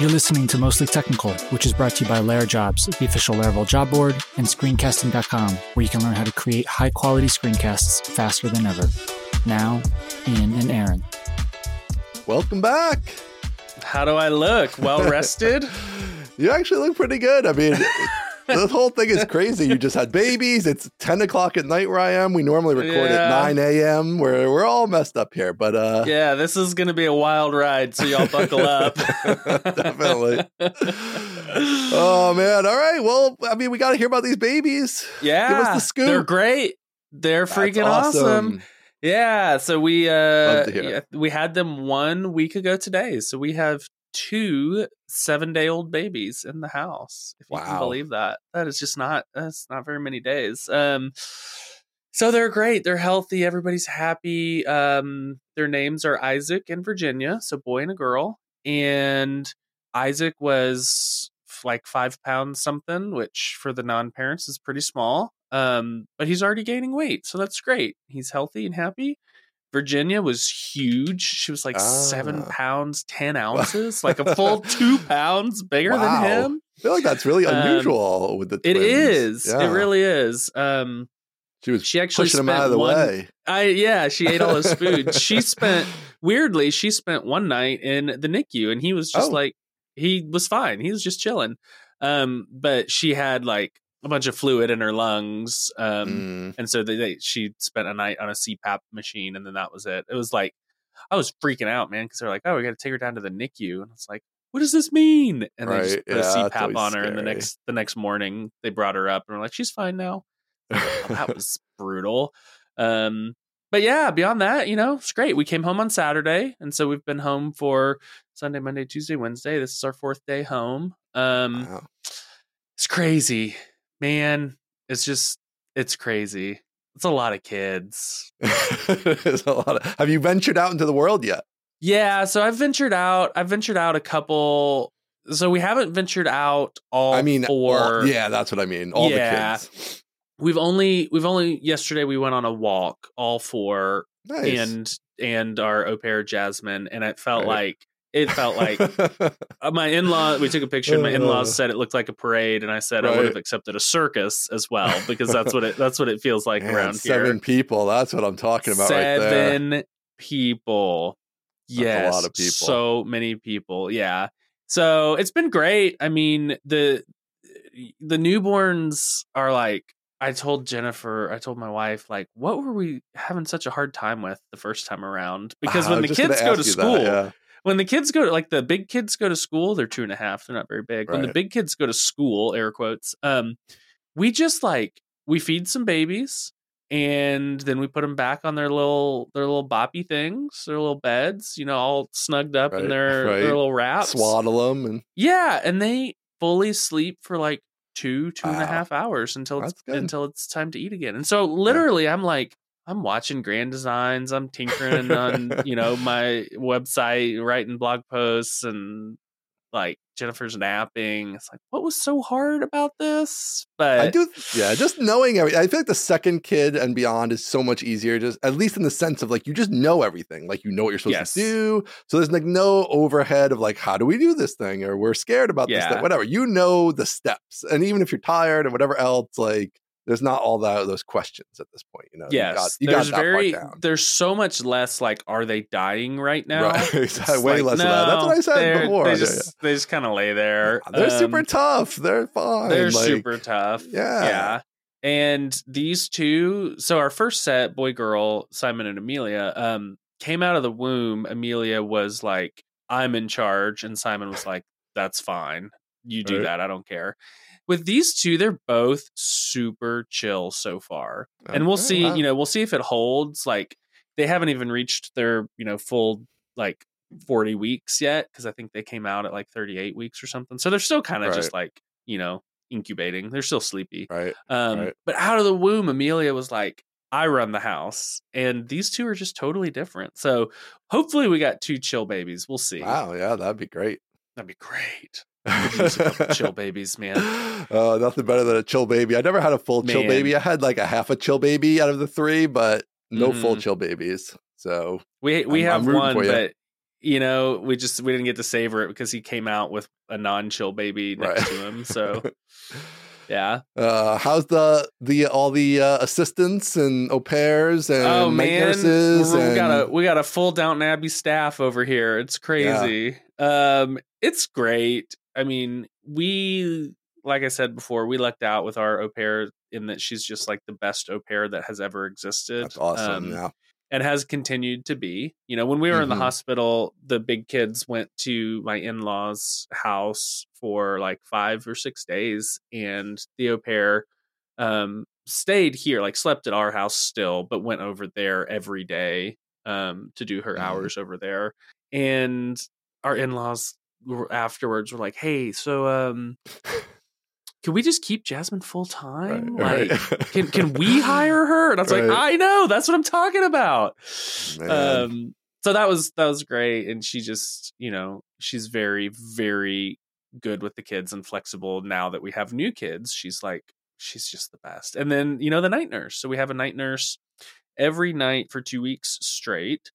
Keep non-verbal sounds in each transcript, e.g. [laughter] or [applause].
You're listening to Mostly Technical, which is brought to you by LaraJobs, the official Laravel job board, and screencasting.com, where you can learn how to create high quality screencasts faster than ever. Now, Ian and Aaron. Welcome back. How do I look? Well [laughs] rested? you actually look pretty good. I mean, [laughs] the whole thing is crazy. You just had babies. It's 10 o'clock at night where I am. We normally record Yeah. at 9 a.m. where we're all messed up here, but uh yeah, this is going to be a wild ride, so y'all buckle up. [laughs] Definitely. oh man. All right. Well, I mean, we got to hear about these babies. Yeah. Give us the scoop. They're great. They're That's freaking awesome. Yeah, so we uh Love to hear yeah, we had them one week ago today. So we have two 7-day-old babies in the house. If you can believe that. That is just not that's not very many days. Um so they're great. They're healthy. Everybody's happy. Um their names are Isaac and Virginia, so boy and a girl. And Isaac was like 5 pounds something, which for the non-parents is pretty small. Um, but he's already gaining weight, so that's great. He's healthy and happy. Virginia was huge. She was like seven Ah. pounds, 10 [laughs] ounces, like a full two [laughs] pounds bigger Wow. than him. I feel like that's really Um, unusual with the It twins. is. Yeah. It really is. Um, She was she actually pushing him out of the one, way. I yeah, she ate all his food. she [laughs] spent weirdly, she spent one night in the NICU and he was just Oh. like he was fine. He was just chilling. Um, but she had like a bunch of fluid in her lungs. Um Mm. and so they, they she spent a night on a CPAP machine and then that was it. It was like I was freaking out, man, because they're like, "Oh, we got to take her down to the NICU," and it's like, "What does this mean?" And they just Right, put yeah, a CPAP on her, and the next the next morning they brought her up and were like, "She's fine now." [laughs] Well, that was brutal. Um, but yeah, beyond that, you know, it's great. We came home on Saturday, and so we've been home for Sunday, Monday, Tuesday, Wednesday. This is our fourth day home. Um, Wow. it's crazy, man. It's just it's crazy. It's a lot of kids. [laughs] There's a lot of, have you ventured out into the world yet? Yeah, so I've ventured out. I've ventured out a couple. So we haven't ventured out all I mean, four. all- yeah, that's what I mean. All Yeah. the kids. We've only we've only yesterday we went on a walk all four Nice. and and our au pair Jasmine and it felt Right. like it felt like [laughs] uh, my in-law we took a picture and my Uh. in-laws said it looked like a parade and I said I would have accepted a circus as well [laughs] because that's what it that's what it feels like Man, around seven here. people. That's what I'm talking about right there. Seven people. That's a lot of people. So many people. Yeah. So it's been great. I mean, the the newborns are like I told Jennifer, I told my wife, like, what were we having such a hard time with the first time around? Because Ah, when the kids go to that, school, yeah. When the kids go to like the big kids go to school, they're two and a half. They're not very big. When the big kids go to school, air quotes, um, we just like we feed some babies and then we put them back on their little their little boppy things, their little beds, you know, all snugged up Right, in their right. their little wraps. Swaddle them and Yeah, and they fully sleep for like two two and a half hours until it's good. until it's time to eat again. And so literally, I'm like. I'm watching grand designs. I'm tinkering on, [laughs] you know, my website, writing blog posts, and like Jennifer's napping. It's like, what was so hard about this? But I do, yeah. Just knowing everything, I feel like the second kid and beyond is so much easier. Just at least in the sense of like you just know everything, like you know what you're supposed Yes. to do. So there's like no overhead of like how do we do this thing or we're scared about this thing, whatever. You know the steps, and even if you're tired or whatever else, like there's not all that those questions at this point. You know, yes, you got, you there's very there's so much less like, are they dying right now? [laughs] Right, exactly. Way like, less of that. That's what I said before. They Yeah, just they just kind of lay there. They're super Um, tough. They're fine. They're like- super tough. Yeah. Yeah. And these two, so our first set, boy girl, Simon and Amelia, um, came out of the womb. Amelia was like, I'm in charge. And Simon was like, That's fine. You do Right. that. I don't care. With these two, they're both super chill so far. And we'll see, wow. you know, we'll see if it holds. Like they haven't even reached their, you know, full like 40 weeks yet because I think they came out at like 38 weeks or something. So they're still kind of just like, you know, incubating. They're still sleepy. Right. Um, Right. But out of the womb, Amelia was like, I run the house. And these two are just totally different. So hopefully we got two chill babies. We'll see. Wow. Yeah, that'd be great. That'd be great. Could use a couple chill babies, man. Uh, nothing better than a chill baby. I never had a full chill baby. I had like a half a chill baby out of the three, but no full Mhm. chill babies. So We we I'm- I'm have one, for ya. but you know, we just we didn't get to savor it because he came out with a non-chill baby next Right. to him. So [laughs] yeah. Uh, how's the the all the uh, assistants and au pairs and oh man, nurses? we and, got a we got a full Downton Abbey staff over here. It's crazy. Um, it's great. I mean, we like I said before, we lucked out with our au pair in that she's just like the best au pair that has ever existed. That's awesome. Um, yeah. and has continued to be. You know, when we were in the Mhm. hospital, the big kids went to my in laws' house for like five or six days, and the au pair um, stayed here, like slept at our house still, but went over there every day um, to do her Mhm. hours over there. And our in laws afterwards were like, "Hey, so um, can we just keep Jasmine full time? Right, Like, right. can can [laughs] we hire her?" And I was Right. like, "I know, that's what I'm talking about." Man. Um, so that was that was great, and she just you know she's very very good with the kids and flexible. Now that we have new kids, she's like she's just the best. And then you know the night nurse. So we have a night nurse every night for two weeks straight.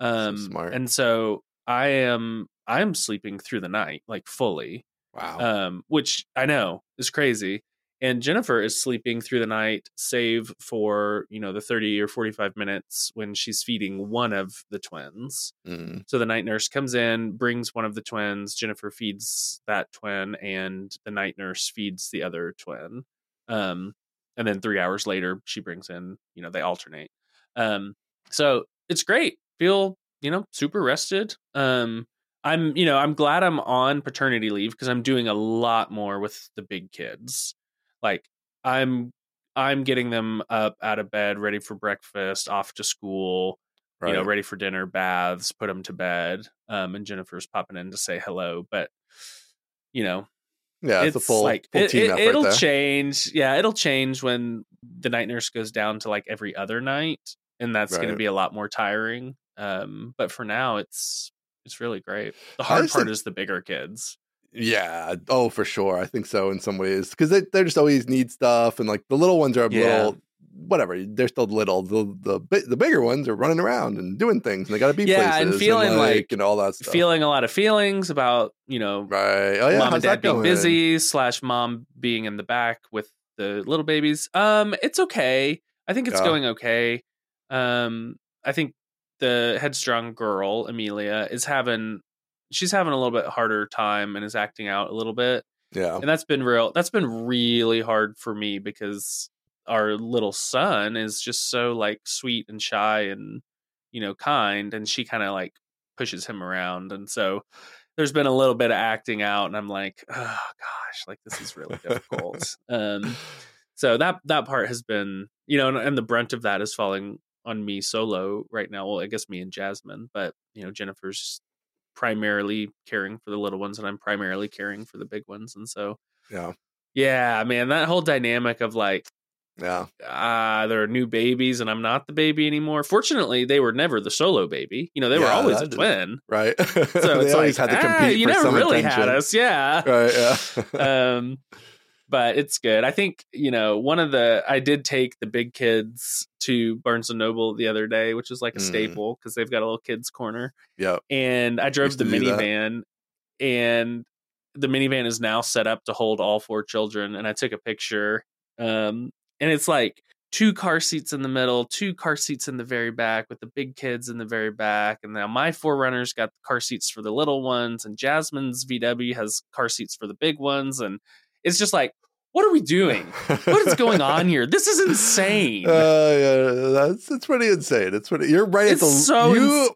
Um, smart. and so I am I'm sleeping through the night like fully wow. um, which I know is crazy. And Jennifer is sleeping through the night, save for you know the thirty or forty-five minutes when she's feeding one of the twins. Mm. So the night nurse comes in, brings one of the twins. Jennifer feeds that twin, and the night nurse feeds the other twin. Um, and then three hours later, she brings in. You know, they alternate. Um, so it's great. Feel you know super rested. Um, I'm you know I'm glad I'm on paternity leave because I'm doing a lot more with the big kids. Like I'm I'm getting them up out of bed, ready for breakfast, off to school Right. you know, ready for dinner, baths, put them to bed. Um, and Jennifer's popping in to say hello, but you know, yeah, it's, a full, like full it, team it, there. change. Yeah, it'll change when the night nurse goes down to like every other night, and that's going to be a lot more tiring. Um, but for now, it's it's really great. The hard part think- is the bigger kids. Yeah. Oh, for sure. I think so in some ways because they they just always need stuff, and like the little ones are a Yeah. little whatever. They're still little. The the the bigger ones are running around and doing things, and they got to be Yeah, and places feeling like- and all that stuff. Feeling a lot of feelings about you know right. Oh yeah. mom how's and dad being going? busy slash mom being in the back with the little babies um it's okay i think it's Yeah. going okay um i think the headstrong girl amelia is having she's having a little bit harder time and is acting out a little bit. Yeah. and that's been real that's been really hard for me because our little son is just so like sweet and shy and you know kind and she kind of like pushes him around. And so there's been a little bit of acting out and i'm like oh gosh like this is really difficult. [laughs] Um so that that part has been you know and, and the brunt of that is falling on me solo right now well i guess me and jasmine but you know jennifer's primarily caring for the little ones and i'm primarily caring for the big ones and so Yeah. yeah man that whole dynamic of like Yeah. ah there are new babies and i'm not the baby anymore fortunately they were never the solo baby you know they were always a twin Right. so [laughs] they it's always like had to ah, compete you never some really attention. had us yeah Right. Yeah. [laughs] um but it's good i think you know one of the i did take the big kids to barnes and noble the other day which is like a Mm. staple because they've got a little kids corner Yep. and i drove the to do that. minivan and the minivan is now set up to hold all four children and i took a picture um and it's like two car seats in the middle two car seats in the very back with the big kids in the very back and now my forerunners got car seats for the little ones and jasmine's vw has car seats for the big ones and it's just like what are we doing what is going [laughs] on here this is insane Uh, yeah, that's it's pretty insane. It's pretty. You're right It's at the so you. ins-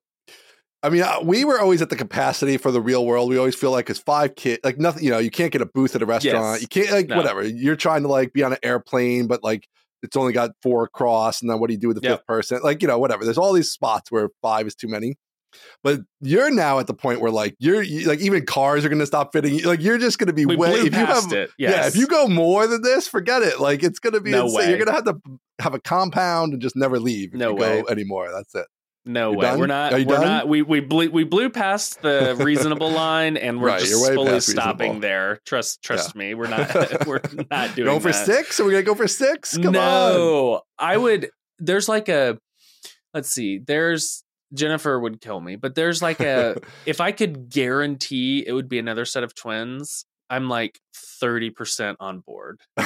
I mean, uh, we were always at the capacity for the real world. We always feel like it's five kids, like nothing. You know, you can't get a booth at a restaurant. Yes. You can't like No. whatever. You're trying to like be on an airplane, but like it's only got four across, and then what do you do with the Yep. fifth person? Like you know, whatever. There's all these spots where five is too many. But you're now at the point where like you're you, like even cars are going to stop fitting. you. Like you're just going to be we way blew if you past have it yeah, if you go more than this, forget it. Like it's gonna be No insane. way. You're gonna have to have a compound and just never leave. If No you way. anymore. That's it. No You're way. done? We're not. We're done? not. We we blew we blew past the reasonable line, and we're Right, just fully stopping reasonable. there. Trust trust me. We're not. [laughs] [laughs] we're not doing Going for that. six? Are we gonna go for six? Come on. no, I would. There's like a. Let's see. There's Jennifer would kill me. But there's like a [laughs] if I could guarantee it would be another set of twins, I'm like 30% on board. [laughs]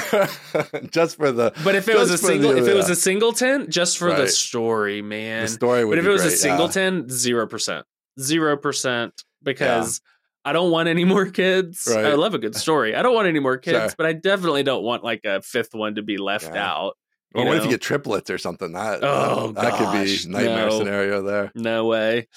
just for the But if it was a single the- if it was a singleton, just for the Right. story, the man. story would But if it was a great, yeah. singleton, zero percent. Zero percent because I don't want any more kids. I love a good story. I don't want any more [laughs] kids, Sure. but I definitely don't want like a fifth one to be left Yeah. out. Or what if you get triplets or something? That Oh, that could be nightmare no. scenario there. No way.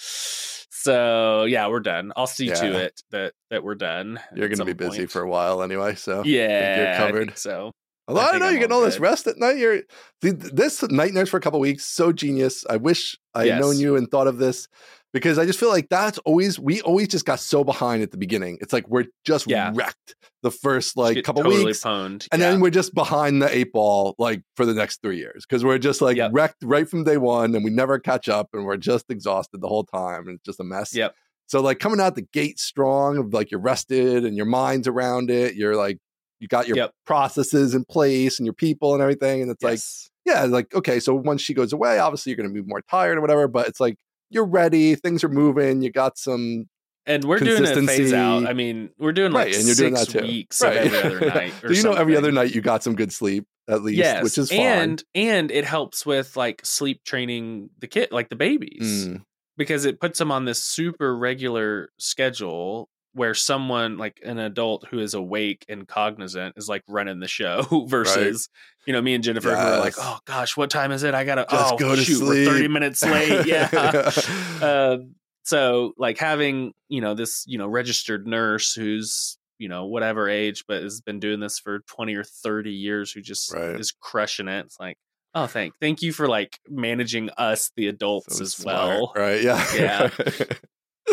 So yeah, we're done. I'll see to it that that we're done. You're going to be busy point. for a while anyway, so yeah, you're covered. so Although I I, know I'm you're getting all this rest at night. You're this night nurse for a couple weeks, so genius. I wish I had known you and thought of this because I just feel like that's always we always just got so behind at the beginning. It's like we're just Yeah. wrecked the first like couple totally weeks, pwned. and yeah. then we're just behind the eight ball like for the next three years because we're just like Yep. wrecked right from day one, and we never catch up, and we're just exhausted the whole time, and it's just a mess. Yep. So like coming out the gate strong, like you're rested and your mind's around it. You're like you got your Yep. processes in place and your people and everything. And it's like, yeah, like, okay, so once she goes away, obviously you're gonna be more tired or whatever, but it's like you're ready, things are moving, you got some and we're doing a phase out. I mean, we're doing like right, and you're doing six that too. weeks right. every other [laughs] night. Or so you know every other night you got some good sleep at least, yes, which is fine. and and it helps with like sleep training the kid, like the babies, Mm, because it puts them on this super regular schedule where someone like an adult who is awake and cognizant is like running the show [laughs] versus you know me and Jennifer who are like, oh gosh, what time is it? I gotta Just oh go to shoot, we're thirty minutes [laughs] late. Yeah. um, [laughs] so like having you know this you know registered nurse who's you know whatever age but has been doing this for 20 or 30 years who just Right. is crushing it it's like oh thank thank you for like managing us the adults so as smart, well right? Yeah,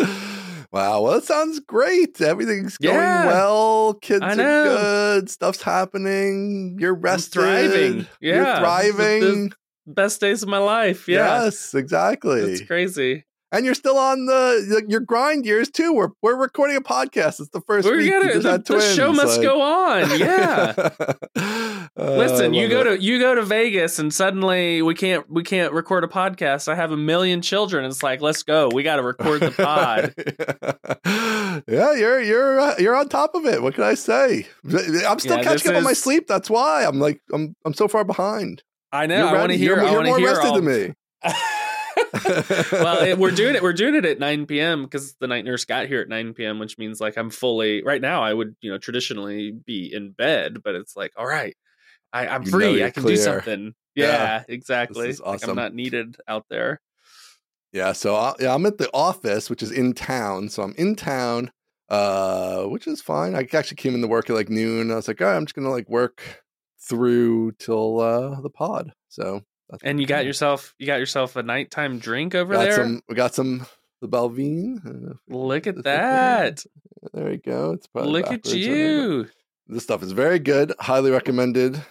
Yeah. Wow, well, it sounds great. Everything's going Yeah. well. Kids are good. Stuff's happening. You're I'm rested. thriving You're yeah thriving. The- the best days of my life yeah Yes, exactly. it's crazy and you're still on the, the- your grind years too. We're we're recording a podcast. It's the 1st we're week. gonna the, the show must like- go on [laughs] yeah Uh, Listen, you go it. to you go to Vegas and suddenly we can't we can't record a podcast. I have a million children. It's like, let's go. We got to record the pod. [laughs] yeah, you're you're uh, you're on top of it. What can I say? I'm still Yeah, catching up on my sleep. That's why I'm like I'm I'm so far behind. I know. You're I want to hear. You're, I you're want to more hear rested all. than me. [laughs] well, it, we're doing it. We're doing it at 9 p.m. because the night nurse got here at 9 p.m., which means like I'm fully right now. I would you know traditionally be in bed, but it's like all right, I, I'm You free. I can do something. Yeah. Yeah, exactly. Is Like. I'm not needed out there. Yeah, so I, yeah, I'm at the office, which is in town. So I'm in town, uh, which is fine. I actually came into work at like noon. I was like, all right, I'm just gonna like work through till uh the pod. So that's And you got yourself you got yourself a nighttime drink over got there. some. We got some the Balvenie. Uh, Look at that. There you go. It's probably Look at backwards, I don't know. you. This stuff is very good. Highly recommended.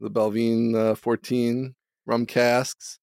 The Balvenie uh, 14 rum casks.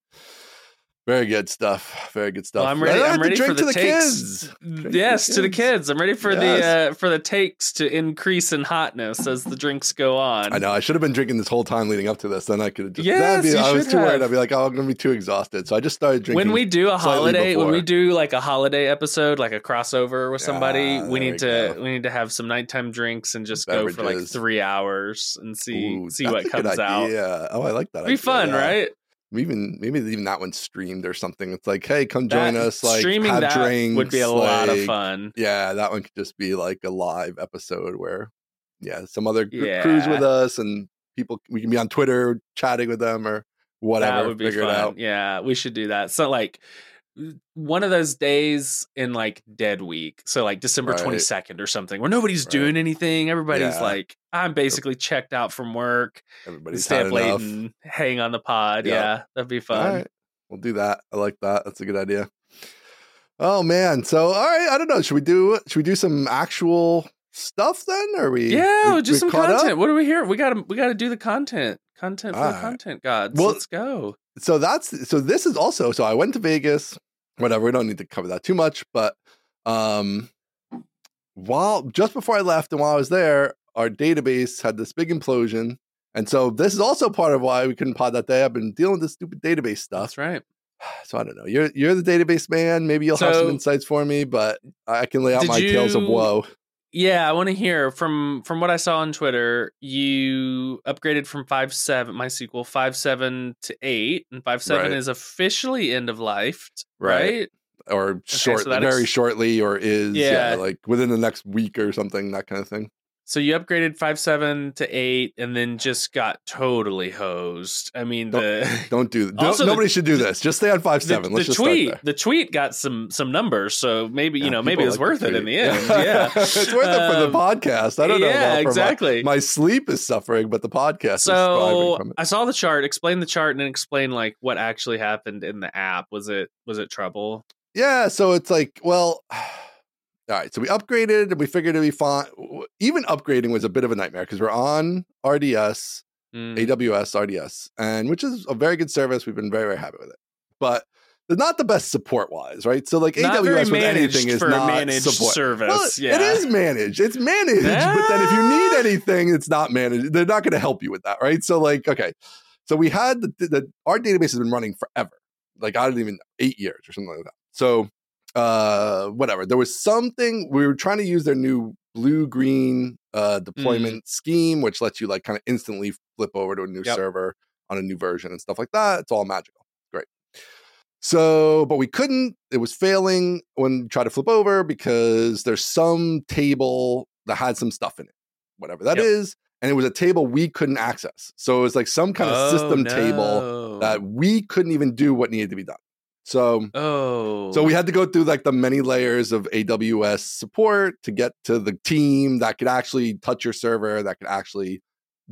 Very good stuff. Very good stuff. Well, I'm ready. I'm ready drink for the to the kids. Yes, to to the kids. kids. I'm ready for Yes. the uh, for the takes to increase in hotness as the drinks go on. I know. I should have been drinking this whole time leading up to this. Then I could have just. Yes, be, you I was too worried. I'd be like, oh, I'm going to be too exhausted. So I just started drinking. When we do a holiday, when we do like a holiday episode, like a crossover with somebody, Ah, we need we to go. we need to have some nighttime drinks and just go for like three hours and see Ooh, see what comes out. idea. Oh, I like that. Be idea, fun, yeah. right? Even maybe even that one streamed or something. It's like, hey, come join That- us. Like streaming have that drinks. would be a lot of fun. Yeah, that one could just be like a live episode where, yeah, some other gr- crews with us and people. We can be on Twitter chatting with them or whatever. That would be fun. Yeah, we should do that. So like one of those days in like dead week. So like December Right. 22nd or something where nobody's Right. doing anything. Everybody's Yeah. like, I'm basically checked out from work. Everybody's stay up late and hang on the pod. Yeah. Yeah, that'd be All fun. right, we'll do that. I like that. That's a good idea. Oh man, so all right, I don't know. Should we do? Should we do some actual stuff then? are we? Yeah, we, just we some caught up? content. What are we here? We gotta we gotta do the content. Content for the Alright. content gods. Well- Let's go. so that's so this is also so I went to Vegas. Whatever, we don't need to cover that too much, but um while just before I left and while I was there, our database had this big implosion. And so this is also part of why we couldn't pod that day. I've been dealing with this stupid database stuff. That's right. [sighs] so I don't know. You're you're the database man. Maybe you'll have some insights for me, but I can lay out my tales of woe. Yeah, I want to hear from from what I saw on Twitter. You upgraded from five seven MySQL five seven to eight, and five seven Right. is officially end of life, Right. right? Or short, so very ex- shortly, or is yeah. Yeah. like within the next week or something, that kind of thing. So you upgraded five seven to eight, and then just got totally hosed. I mean, the [laughs] Don't do don't, Also, the- nobody should do this. Just stay on five the, seven. the Let's just tweet the tweet got some some numbers, so maybe there. you know maybe people it was like worth it in the [laughs] end. Yeah, [laughs] it's worth it for the Um, podcast. I don't know. yeah, for my- exactly. My, sleep is suffering, but the podcast so thriving from it. I saw the chart. Explain the chart and then explain like what actually happened in the app. Was it was it trouble? Yeah, so it's like, well, [sighs] all right. So we upgraded and we figured it'd be fine. Even upgrading was a bit of a nightmare because we're on RDS, Mm. AWS RDS, and which is a very good service. We've been very, very happy with it. But they're not the best support wise, right? So like Not AWS with anything is not managed support. service. Well, yeah, it is managed. It's managed, but then if you need anything, it's not managed. They're not going to help you with that, right? So like, okay, so we had the, the our database has been running forever, like I don't even eight years or something like that. So uh, whatever. There was something we were trying to use their new blue green uh deployment scheme, which lets you like kind of instantly flip over to a new Yep. server on a new version and stuff like that. It's all magical. Great. So, but we couldn't. It was failing when we tried to flip over because there's some table that had some stuff in it, whatever that is, Yep. and it was a table we couldn't access. So it was like some kind of Oh, system table that we couldn't even do what needed to be done. So, oh, so we had to go through like the many layers of AWS support to get to the team that could actually touch your server, that could actually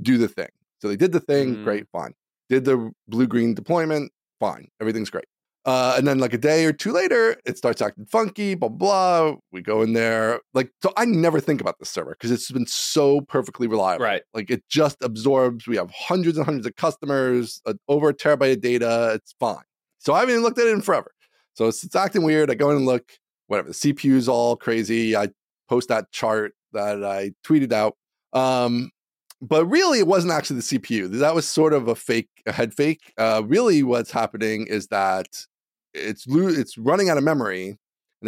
do the thing. So they did the thing, Mm. great, fine. Did the blue green deployment, fine, everything's great. Uh, and then like a day or two later, it starts acting funky, blah blah. blah. We go in there, like so. I never think about this server because it's been so perfectly reliable. right. Like it just absorbs. We have hundreds and hundreds of customers, uh, over a terabyte of data. It's fine. So I haven't even looked at it in forever. So it's, it's acting weird. I go in and look, whatever. The CPU's all crazy. I post that chart that I tweeted out. Um, but really, it wasn't actually the CPU. That was sort of a fake, a head fake. Uh, really, what's happening is that it's lo- it's running out of memory, and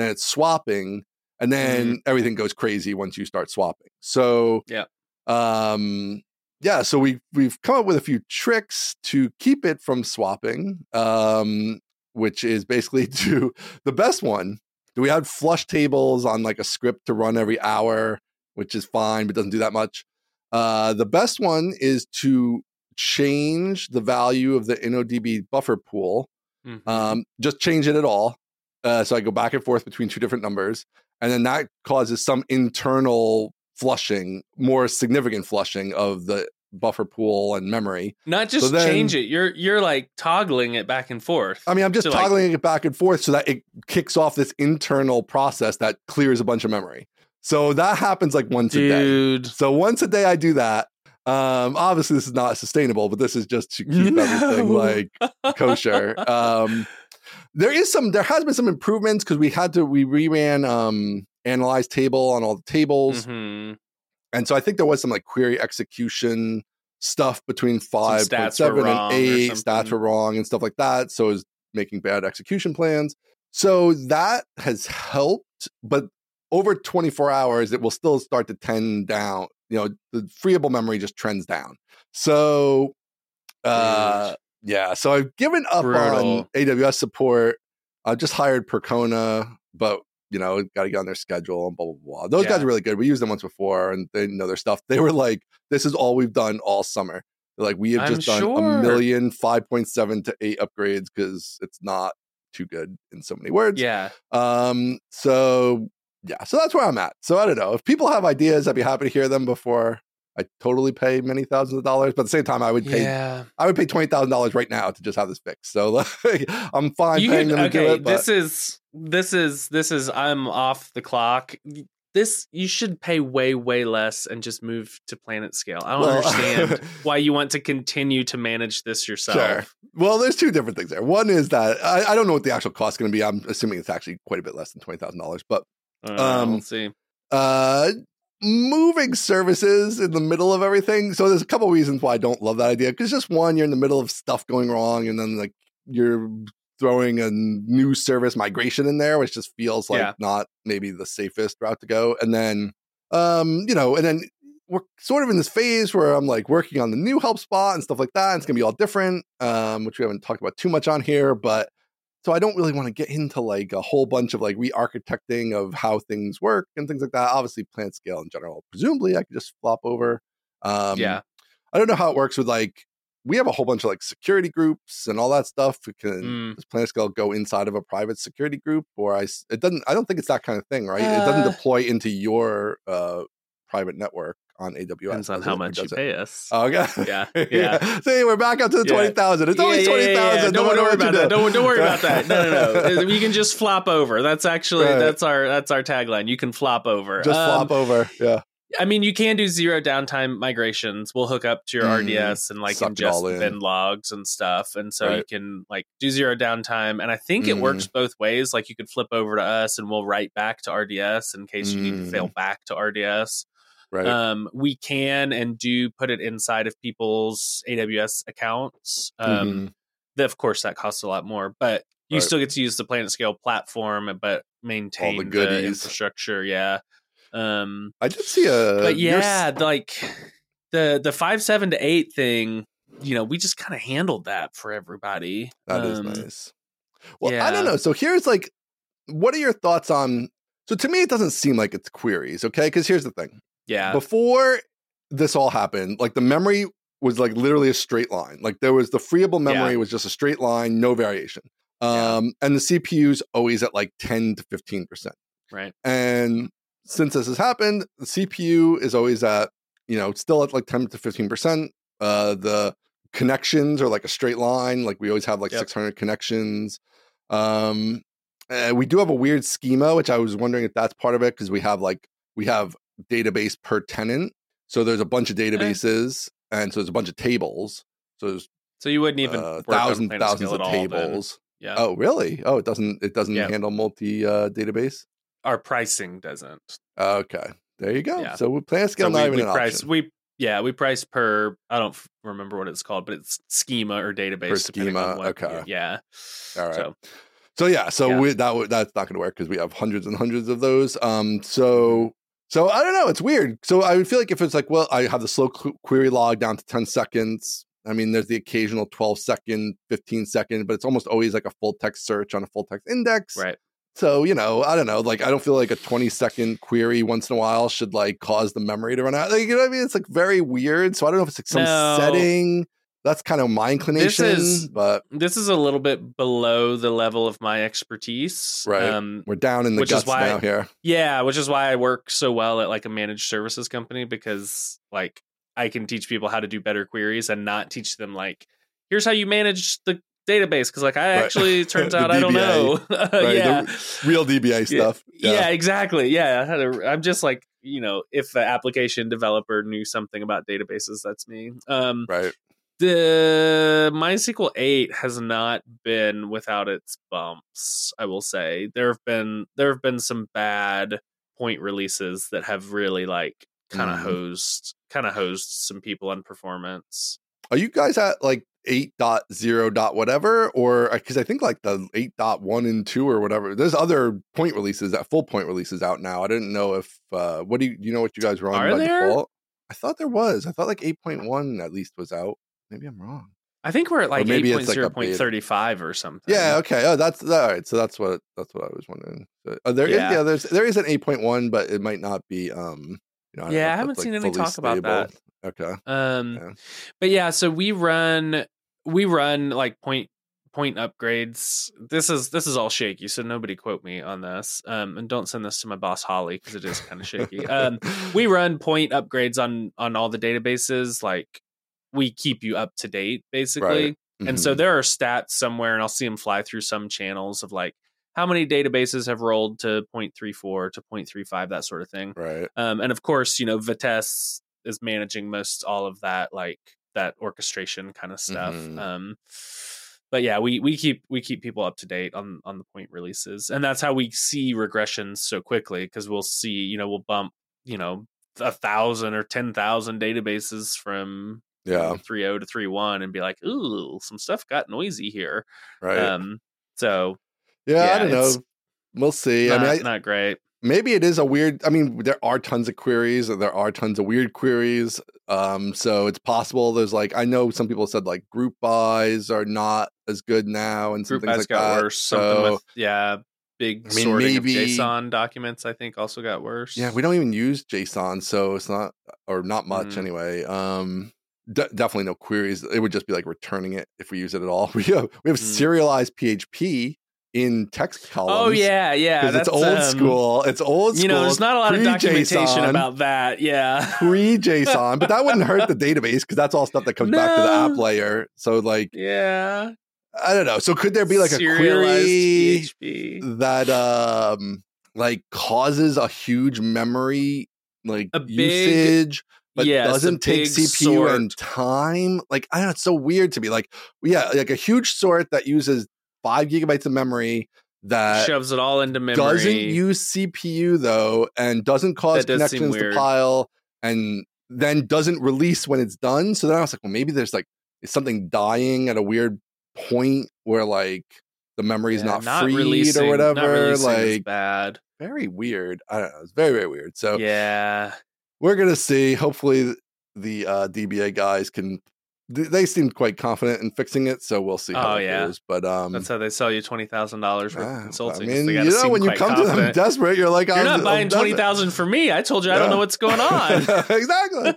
then it's swapping, and then everything goes crazy once you start swapping. So Yeah. um, yeah. So we we've come up with a few tricks to keep it from swapping. Um, which is basically [laughs] to the best one. Do we had flush tables on like a script to run every hour, which is fine, but doesn't do that much. Uh, the best one is to change the value of the InnoDB buffer pool. Mhm. Um, just change it at all. Uh, so I go back and forth between two different numbers, and then that causes some internal flushing, more significant flushing of the buffer pool and memory. Not just then- change it. You're you're like toggling it back and forth. I mean, I'm just So, like- toggling it back and forth so that it kicks off this internal process that clears a bunch of memory. So that happens like once a day. So once a day, I do that. Um, obviously, this is not sustainable, but this is just to keep [laughs] everything like kosher. Um, there is some, there has been some improvements because we had to, we reran um, analyze table on all the tables. Mhm. And so I think there was some like query execution stuff between five point seven and eight. Stats were wrong and stuff like that. So it was making bad execution plans. So that has helped, but over 24 hours, it will still start to tend down. You know, the freeable memory just trends down. So uh yeah, so I've given up on AWS support. I've just hired Percona, but you know, got to get on their schedule and blah blah blah. Those guys are really good. We used them once before, and they know their stuff. They were like, "This is all we've done all summer." They're like, "We have I'm just done sure. a million five point seven to eight upgrades because it's not too good in so many words." Yeah. Um. So yeah. So that's where I'm at. So I don't know if people have ideas. I'd be happy to hear them before I totally pay many thousands of dollars. But at the same time, I would pay Yeah. I would pay twenty thousand dollars right now to just have this fixed. So [laughs] like, I'm fine You paying could- them to do it. But this is this is this is I'm off the clock. This you should pay way way less and just move to PlanetScale. I don't Well- understand [laughs] why you want to continue to manage this yourself. Sure. Well, there's two different things there. One is that I, I don't know what the actual cost is going to be. I'm assuming it's actually quite a bit less than twenty thousand dollars. But Uh, Um, we'll see. uh, moving services in the middle of everything. So there's a couple reasons why I don't love that idea. Because just one, you're in the middle of stuff going wrong, and then like you're throwing a new service migration in there, which just feels like Yeah. not maybe the safest route to go. And then, um, you know, and then we're sort of in this phase where I'm like working on the new HelpSpot and stuff like that. And it's gonna be all different, um, which we haven't talked about too much on here, but so I don't really want to get into like a whole bunch of like re-architecting of how things work and things like that. Obviously, PlanetScale in general. Presumably, I could just flop over. Um, yeah. I don't know how it works with like we have a whole bunch of like security groups and all that stuff. We can Mm. does PlanetScale go inside of a private security group, or I it doesn't. I don't think it's that kind of thing, right? it doesn't Uh, deploy into your uh, private network on AWS. Depends on how much you it? pay us. Oh, okay. Yeah, [laughs] yeah. See, we're back up to the Yeah. twenty thousand. It's Yeah, twenty yeah, thousand. yeah. Don't, don't worry about that. Don't, don't worry about that. No, no, no. [laughs] You can just flop over. That's actually Right. that's our that's our tagline. You can flop over. Just Um, flop over. Yeah. I mean, you can do zero downtime migrations. We'll hook up to your Mm, RDS and like it ingest in. bin logs and stuff, and so you can like do zero downtime. And I think it Mm. works both ways. Like you could flip over to us, and we'll write back to RDS in case you need to Mm. fail back to RDS. Right. Um, we can and do put it inside of people's AWS accounts. Um, Mhm. the- of course, that costs a lot more, but you Right. still get to use the PlanetScale platform, but maintain All the, goodies. infrastructure. Yeah. Um, I did see a. but your yeah, like the the five seven to eight thing, you know, we just kind of handled that for everybody. That is Um, nice. Well, I don't know. So here's like, what are your thoughts on? So to me, it doesn't seem like it's queries, okay? Because here's the thing: Yeah, before this all happened, like the memory was like literally a straight line. Like there was the freeable memory Yeah. was just a straight line, no variation. Yeah. Um, and the CPU's always at like ten to fifteen percent. right. And since this has happened, the CPU is always at, you know, still at like 10 to 15%. Uh, the connections are like a straight line. Like we always have like Yep. 600 connections. Um, uh, we do have a weird schema, which I was wondering if that's part of it because we have like, we have database per tenant. So there's a bunch of databases and so there's a bunch of tables. So there's So you wouldn't even uh, thousands, thousands of at all tables. Yeah, Oh, really? Oh, it doesn't, it doesn't Yeah. handle multi uh, database. our pricing doesn't. Okay. There you go. Yeah. So we PlanetScale so not we, even we an price option. we yeah we price per I don't remember what it's called, but it's schema or database on schema, what- okay. Yeah. All right. So So yeah, so Yeah. We, that that's not going to work because we have hundreds and hundreds of those. Um, so Mm-hmm. So I don't know. It's weird. So I would feel like if it's like, well, I have the slow qu- query log down to ten seconds. I mean, there's the occasional 12 second, 15 second, but it's almost always like a full text search on a full text index. right. So, you know, I don't know. Like, I don't feel like a 20 second query once in a while should like cause the memory to run out. Like, you know what I mean? It's like very weird. So I don't know if it's like some No. setting. That's kind of my inclination. is- but This is a little bit below the level of my expertise. Right. Um, we're down in the Which is why- now here. yeah, which is why I work so well at like a managed services company because like I can teach people how to do better queries and not teach them like here's how you manage the database because like I Right. actually turns [laughs] out I don't know. [laughs] Right, the yeah. Real DBA stuff. Yeah. exactly. Yeah, I had a- I'm just like you know, if the application developer knew something about databases, that's me. Um, Right. The MySQL 8 has not been without its bumps. I will say there have been there have been some bad point releases that have really like kind of Mhm. hosed kind of hosed some people on performance. Are you guys at like 8.0 dot whatever? Or because I think like the 8.1 and 2 or whatever, there's other point releases that full point releases out now. I didn't know if, uh, what do you, you know what you guys were on Are by there? default? I thought there was. I thought like 8.1 at least was out. Maybe I'm wrong. I think we're at like eight point zero point thirty five or something. Yeah. Okay. Oh, that's all right. So that's what that's what I was wondering. So, uh, there is Yeah. yeah. There's there is an 8.1, but it might not be. Um. You know, know Yeah, I haven't seen like, any talk about that. Okay. Um, Yeah. but yeah, so we run we run like point point upgrades. This is this is all shaky, so nobody quote me on this. Um, and don't send this to my boss Holly because it is kind of shaky. Um, we [laughs] run point upgrades on on all the databases. Like we keep you up to date, basically. And so Mhm. there are stats somewhere, and I'll see them fly through some channels of like how many databases have rolled to 0.34 to 0.35, that sort of thing. right. Um, and of course, you know, Vitess is managing most all of that, like that orchestration kind of stuff. Mhm. Um, but yeah, we we keep we keep people up to date on on the point releases, and that's how we see regressions so quickly because we'll see, you know, we'll bump, you know, a thousand or ten thousand databases from Yeah. three zero to three one, and be like, ooh, some stuff got noisy here. Right. Um, So Yeah, Yeah, I don't know. We'll see. not, I mean, I, not great. maybe it is a weird. I mean, there are tons of queries, and there are tons of weird queries. Um, so it's possible there's like I know some people said like group bys are not as good now, and some Group things buys like got that. worse. Something So, with yeah, big I mean, sorting maybe- of JSON documents. I think also got worse. Yeah, we don't even use JSON, so it's not or not much Mm. anyway. Um, de- definitely no queries. It would just be like returning it if we use it at all. [laughs] We have we have Mm. serialized PHP in text columns. Oh yeah, yeah. because it's old um, school. It's old school. You know, there's not a lot of documentation about that. Yeah. pre JSON, but that wouldn't hurt the [laughs] database because that's all stuff that comes back to the app layer. So like yeah. I don't know. So could there be like a Serialized query PHP. that um like causes a huge memory like A big- usage but yes, doesn't take CPU and time. Like I know, it's so weird to me. Like yeah, like a huge sort that uses five gigabytes of memory that shoves it all into memory. doesn't use CPU though, and doesn't cause does connections to pile, and then doesn't release when it's done. So then I was like, well, maybe there's like something dying at a weird point where like the memory's Yeah, not, freed or whatever. is Like bad. very weird. I don't know. It's very very weird. So Yeah. We're gonna see. Hopefully, the uh, DBA guys can. They seem quite confident in fixing it, so we'll see how Oh, it yeah. goes. But um, That's how they sell you twenty thousand dollars for ah, of consulting. I mean, you know, when you come to them desperate, you're like, You're I'm- not I'm buying desperate. twenty thousand for me. I told you I don't know what's going on. [laughs] exactly.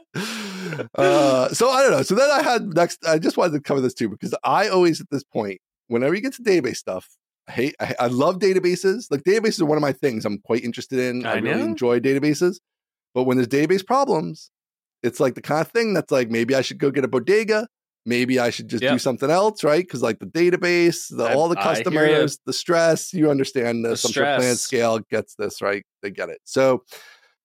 uh, so I don't know. So then I had next. I just wanted to cover this too because I always at this point, whenever you get to database stuff, I hate. I, I love databases. Like databases are one of my things. I'm quite interested in. I, I really enjoy databases. But when there's database problems, it's like the kind of thing that's like maybe I should go get a bodega. Maybe I should just do something else, right? Because like the database, the, I- all the I hear ya. customers, the stress, you understand this. The I'm sure Plan. Scale gets this, right? They get it. So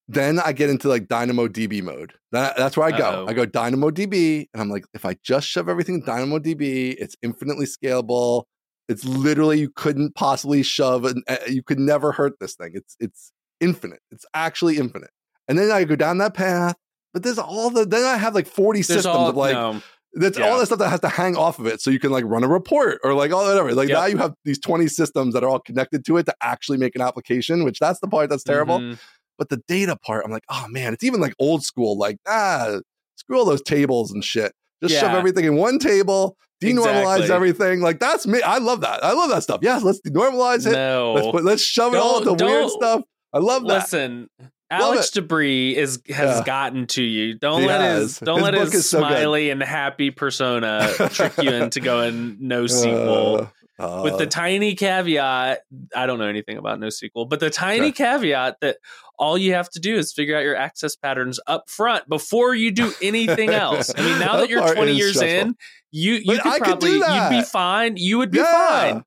then I get into like DynamoDB mode. That, that's where I go. Uh-oh. I go DynamoDB, and I'm like, if I just shove everything in DynamoDB, it's infinitely scalable. It's literally you couldn't possibly shove, and uh, you could never hurt this thing. It's it's infinite. It's actually infinite. And then I go down that path, but there's all the. Then I have like 40 There's systems all of like no. that's Yeah. all the stuff that has to hang off of it so you can like run a report or like all whatever. Like Yep. now you have these 20 systems that are all connected to it to actually make an application, which that's the part that's terrible. Mhm. But the data part, I'm like, oh man, it's even like old school, like, ah, screw all those tables and shit. Just shove everything in one table, denormalize Exactly. everything. Like that's me. I love that. I love that stuff. Yes, let's denormalize it. No. Let's put, let's shove it all Don't- into weird stuff. I love that. Listen, Alex DeBrie is has Yeah. gotten to you. Don't He let has. his don't His let his is so good. smiley and happy persona trick you [laughs] into going NoSQL. Uh, with the uh, tiny caveat, I don't know anything about NoSQL, but the tiny caveat that all you have to do is figure out your access patterns up front before you do anything else. I mean, now That that you're 20 years stressful. in, you you But could I could probably do you'd be fine. You would be Yeah. fine.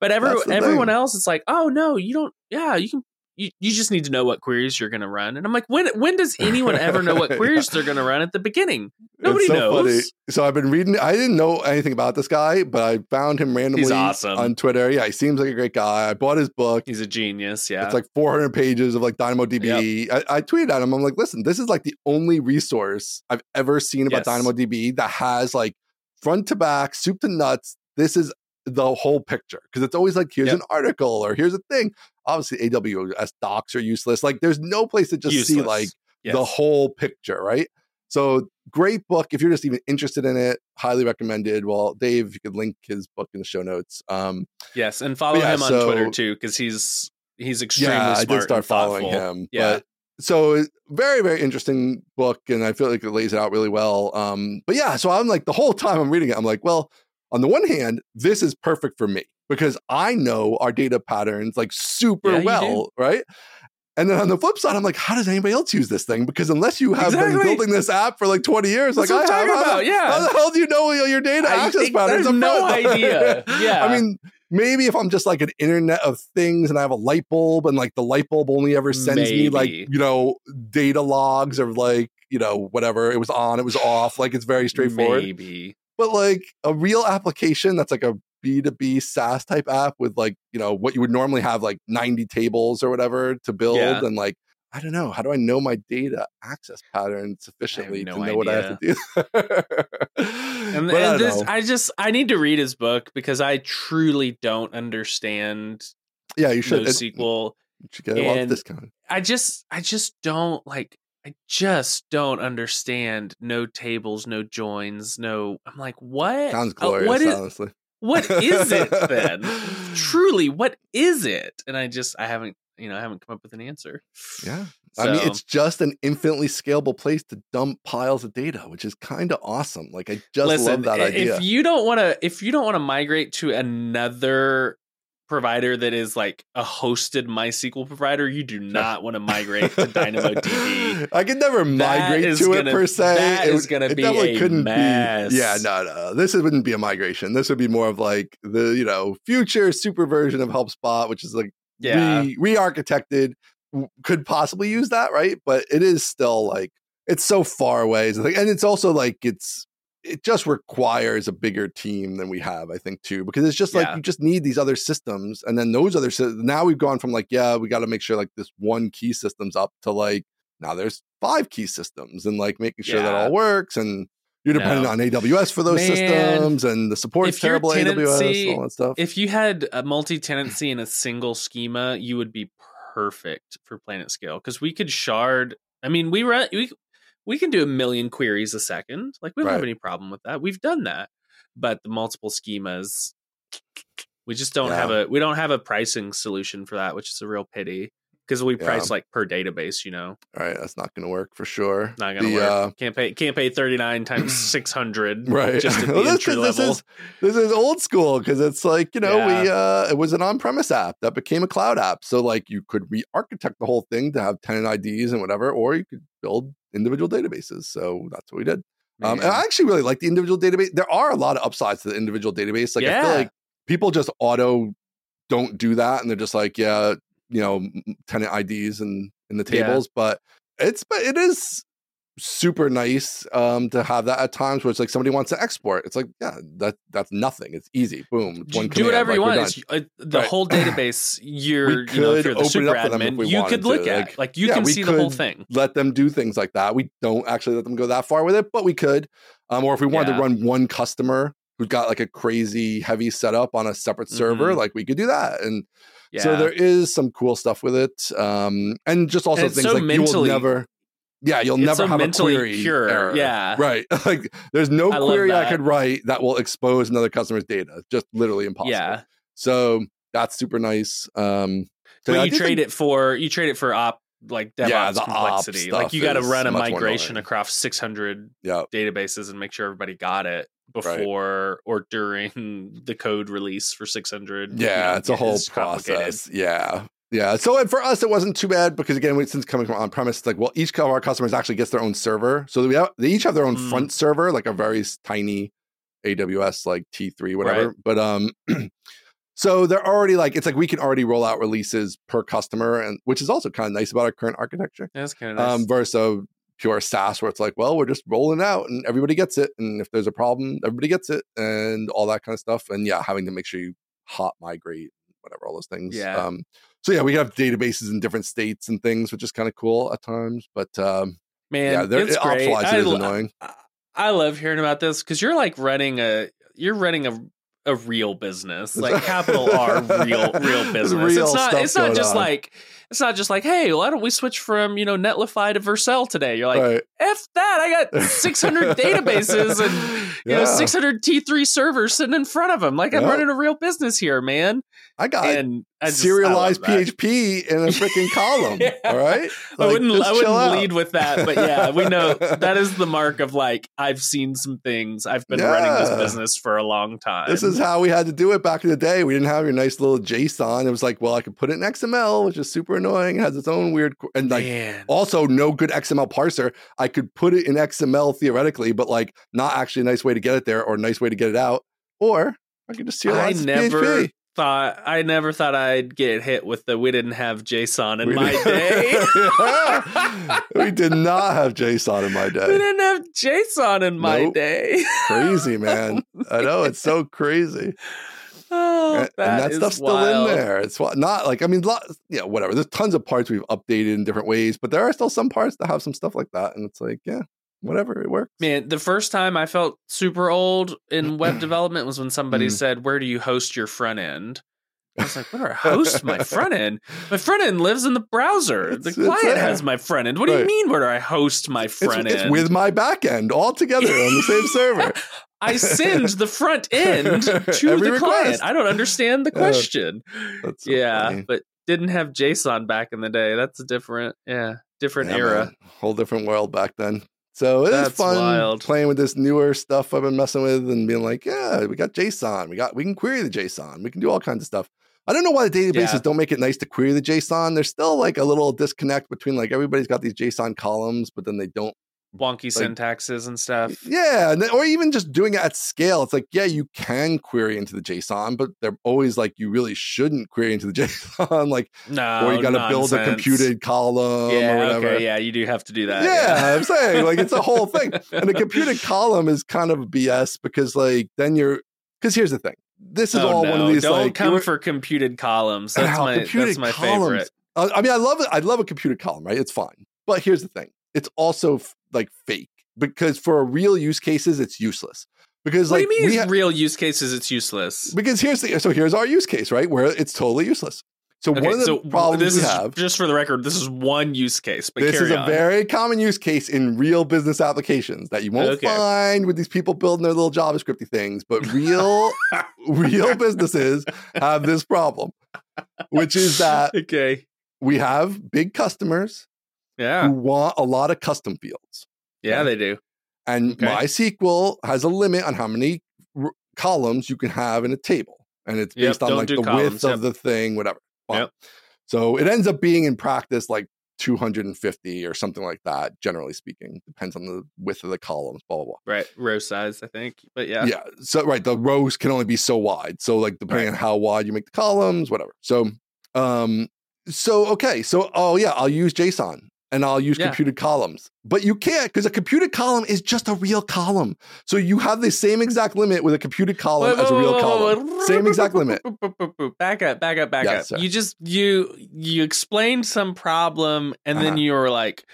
But every, everyone thing. else, it's like, oh no, you don't. Yeah, you can. You, you just need to know what queries you're going to run. And I'm like, when when does [laughs] anyone ever know what queries they're going to run at the beginning? Nobody so knows. funny. So I've been reading. I didn't know anything about this guy, but I found him randomly awesome. on Twitter. Yeah, he seems like a great guy. I bought his book. He's a genius. Yeah. It's like 400 pages of like DynamoDB. I, I tweeted at him. I'm like, listen, this is like the only resource I've ever seen about Yes. DynamoDB that has like front to back, soup to nuts. This is the whole picture because it's always like here's Yep. an article or here's a thing. Obviously, AWS docs are useless. Like, there's no place to just see like Yes. the whole picture, right? So great book. If you're just even interested in it, highly recommended. Well, Dave, you could link his book in the show notes. Um, Yes, and follow yeah, him on so- Twitter too, because he's he's extremely yeah, smart. I did start following him. Yeah. But so very, very interesting book, and I feel like it lays it out really well. Um, but yeah, so I'm like the whole time I'm reading it, I'm like, well, on the one hand, this is perfect for me because I know our data patterns like super Yeah, well, right? And then on the flip side, I'm like, how does anybody else use this thing? Because unless you have been building this app for like 20 years, That's like I have, how, about, the, yeah. how the hell do you know your data I access patterns? there's up no idea. [laughs] Yeah. I mean, maybe if I'm just like an internet of things and I have a light bulb and like the light bulb only ever sends me like, you know, data logs or like, you know, whatever, it was on, it was off, like it's very straightforward. Maybe. But like a real application that's like a B2B SaaS type app with like, you know, what you would normally have like 90 tables or whatever to build Yeah. and like I don't know. How do I know my data access pattern sufficiently no to know what I have to do? [laughs] And, I and don't this. I just I need to read his book because I truly don't understand yeah, you should. NoSQL. you should get a lot of discount. I just I just don't like I just don't understand no tables, no joins, no I'm like what? Sounds Uh, glorious, what is honestly. What is it then? [laughs] Truly, what is it? And I just I haven't you know I haven't come up with an answer. Yeah. I mean, it's just an infinitely scalable place to dump piles of data, which is kind of awesome. Like, I just Listen, love that idea. if you don't want to if you don't want to migrate to another provider that is like a hosted MySQL provider, you do not want to migrate to [laughs] DynamoDB. I could never migrate to it gonna- per se. that it is gonna be definitely a couldn't mess. be. Yeah, no, no. This wouldn't be a migration. This would be more of like the you know future super version of HelpSpot, which is like Yeah. re re-architected. Could possibly use that, right? But it is still like it's so far away, It's like- and it's also like it's it just requires a bigger team than we have, I think, too, because it's just like Yeah. you just need these other systems, and then those other systems. Now we've gone from like, yeah, we got to make sure like this one key system's up to like now there's five key systems, and like making sure that all works, and you're dependent No. on AWS for those Man, systems, and the support's terrible AWS, all that stuff. If you had a multi-tenancy in a single schema, you would be perfect for PlanetScale because we could shard. I mean, we run we we can do a million queries a second. Like we don't have any problem with that. We've done that, but the multiple schemas, we just don't have a we don't have a pricing solution for that, which is a real pity because we Yeah. price like per database. You know, all right, that's not going to work for sure. not gonna work. uh, can't pay can't pay thirty nine times [clears throat] six hundred right just at the Well, this, entry this level. is this is old school because it's like you know we uh it was an on-premise app that became a cloud app so like you could re-architect the whole thing to have tenant ids and whatever or you could build individual databases so that's what we did um, and i actually really like the individual database there are a lot of upsides to the individual database like i feel like people just auto don't do that and they're just like yeah you know tenant ids and in the Yeah. tables but it's but it is super nice um to have that at times where it's like somebody wants to export it's like yeah that that's nothing it's easy boom one do whatever you like, want. It's, uh, the Right. whole [clears throat] database, you're you know, if you're the super up for them admin, you could to, look at like, like you yeah, can see the whole thing. let them do things like that we don't actually let them go that far with it but we could um or if we wanted Yeah. to run one customer who's got like a crazy heavy setup on a separate server Mhm. like we could do that and Yeah. So there is some cool stuff with it, um, and just also it's things so like you will never, yeah, you'll never so have mentally a query pure. error. Yeah. right. [laughs] like there's no I query I could write that will expose another customer's data. Just literally impossible. Yeah. So that's super nice. Um, so Well, you trade think- it for you trade it for op like DevOps Yeah, complexity. Like you got to run a migration across 600 Yeah, databases and make sure everybody got it before or during the code release for 600. you yeah, know, it's a whole complicated. process. Yeah. Yeah. So and for us, it wasn't too bad because again, we- since coming from on premise, it's like, well, each of our customers actually gets their own server. So we have, they each have their own Mm. front server, like a very tiny AWS like T3, whatever. Right. But um [clears throat] so they're already like it's like we can already roll out releases per customer, and which is also kind of nice about our current architecture. That's kind of nice. Um versus pure SaaS where it's like, well, we're just rolling out and everybody gets it. And if there's a problem, everybody gets it and all that kind of stuff. And yeah, having to make sure you hot migrate, whatever, all those things. Yeah. Um, so yeah, we have databases in different states and things, which is kind of cool at times. But um, Man, yeah, it's it great. I, is annoying. I- I love hearing about this because you're like running a you're running a a real business, [laughs] like capital R, real real business. real it's not it's not just on. like it's not just like hey, why don't we switch from you know Netlify to Vercel today? You're like right. f that, I got [laughs] 600 databases and you know 600 T3 servers sitting in front of them. Like I'm Yeah. running a real business here, man. I got and just, I serialized. PHP in a freaking column. [laughs] Yeah. All right. I wouldn't. I wouldn't out. lead with that, but yeah, we know [laughs] that is the mark of like I've seen some things. I've been running this business for a long time. This is how we had to do it back in the day. We didn't have your nice little JSON. It was like, well, I could put it in XML, which is super annoying. It has its own weird and like man. also no good XML parser. I could put it in XML theoretically, but like not actually a nice way to get it there or a nice way to get it out. Or I could just I serialize as never PHP. Thought. I never thought I'd get hit with the. We didn't have JSON in We my day. [laughs] we did not have JSON in my day. we didn't have JSON in my Nope. day. Crazy, [laughs] man. I know it's so crazy. Oh, and, and that stuff's still in there. It's not like I mean, lot, yeah, whatever. There's tons of parts we've updated in different ways, but there are still some parts that have some stuff like that, and it's like, yeah, whatever, it works. Man, the first time I felt super old in web [clears throat] development was when somebody Mm. said, "Where do you host your front end?" I was like, "Where do I host my [laughs] front end? My front end lives in the browser. It's- the client has my front end. What do you mean? Where do I host my front it's end? with my back end all together on the same server. [laughs] I send the front [laughs] end to Every the client. I don't understand the Yeah. question. That's so yeah, funny. but didn't have JSON back in the day. That's a different, yeah, different Yeah, era. man. whole different world back then. So it is That's fun wild. playing with this newer stuff I've been messing with and being like, yeah, we got JSON. We got we can query the JSON. We can do all kinds of stuff. I don't know why the databases Yeah. don't make it nice to query the JSON. There's still like a little disconnect between like everybody's got these JSON columns, but then they don't. Wonky syntaxes and stuff. Yeah, or even just doing it at scale. It's like, yeah, you can query into the JSON, but they're always like, you really shouldn't query into the [laughs] JSON. like, No, or you got to build a computed column Yeah, or whatever. okay, yeah, you do have to do that. yeah, I'm saying like it's a whole [laughs] thing. And a computed column is kind of a BS because like then you're because here's the thing. This is Oh, all no. one of these Don't like come for computed columns. That's my that's my columns. favorite. I I mean, I love it. I love a computed column, right? It's fine. But here's the thing. It's also f- like fake because for real use cases, it's useless. Because What like do you mean? we ha- real use cases, it's useless. because here's the so here's our use case, right? Where it's totally useless. So Okay, one of the so problems this we is have just for the record. This is one use case, but this is a on. very common use case in real business applications that you won't Okay. find with these people building their little JavaScripty things, but real [laughs] real businesses have this problem, which is that okay. we have big customers Yeah, who want a lot of custom fields. yeah, they do. And Okay. MySQL has a limit on how many r- columns you can have in a table. And it's Yep, based on like the columns, width yep. of the thing, whatever. Yep. So it ends up being in practice like 250 or something like that, generally speaking. Depends on the width of the columns, blah, blah, blah. Right, row size, I think. But yeah, Yeah. So right, the rows can only be so wide. So like depending Right. on how wide you make the columns, whatever. So um so okay, so oh yeah, I'll use JSON and I'll use Yeah. computed columns. But you can't because a computed column is just a real column. So you have the same exact limit with a computed column Wait, as a real whoa, whoa, column. Same exact limit. Back up, back up, back Yes, up. sir. You just you you explained some problem, and then Uh-huh. you were like,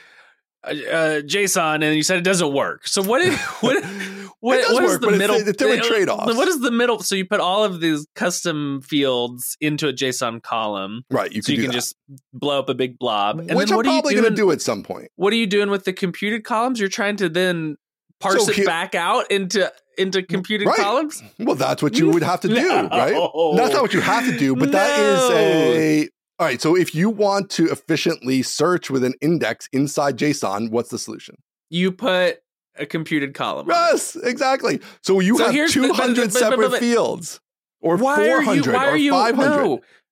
uh, uh, JSON, and you said it doesn't work. So what? Did, what? [laughs] What, what is work, the but middle? it's uh, trade-offs. What is the middle? So you put all of these custom fields into a JSON column, Right. You so can you can that. just blow up a big blob. And Which then I'm what are you probably gonna do at some point. What are you doing with the computed columns? You're trying to then parse So it here- back out into into computed Right. columns. Well, that's what you would have to do, right? That's not what you have to do, but that is No. a. All right. So if you want to efficiently search with an index inside JSON, what's the solution? You put a computed column. Yes, exactly. So you So have here's the- but- 200 but- but- separate fields, or why are you? 400, Why or are you? 500.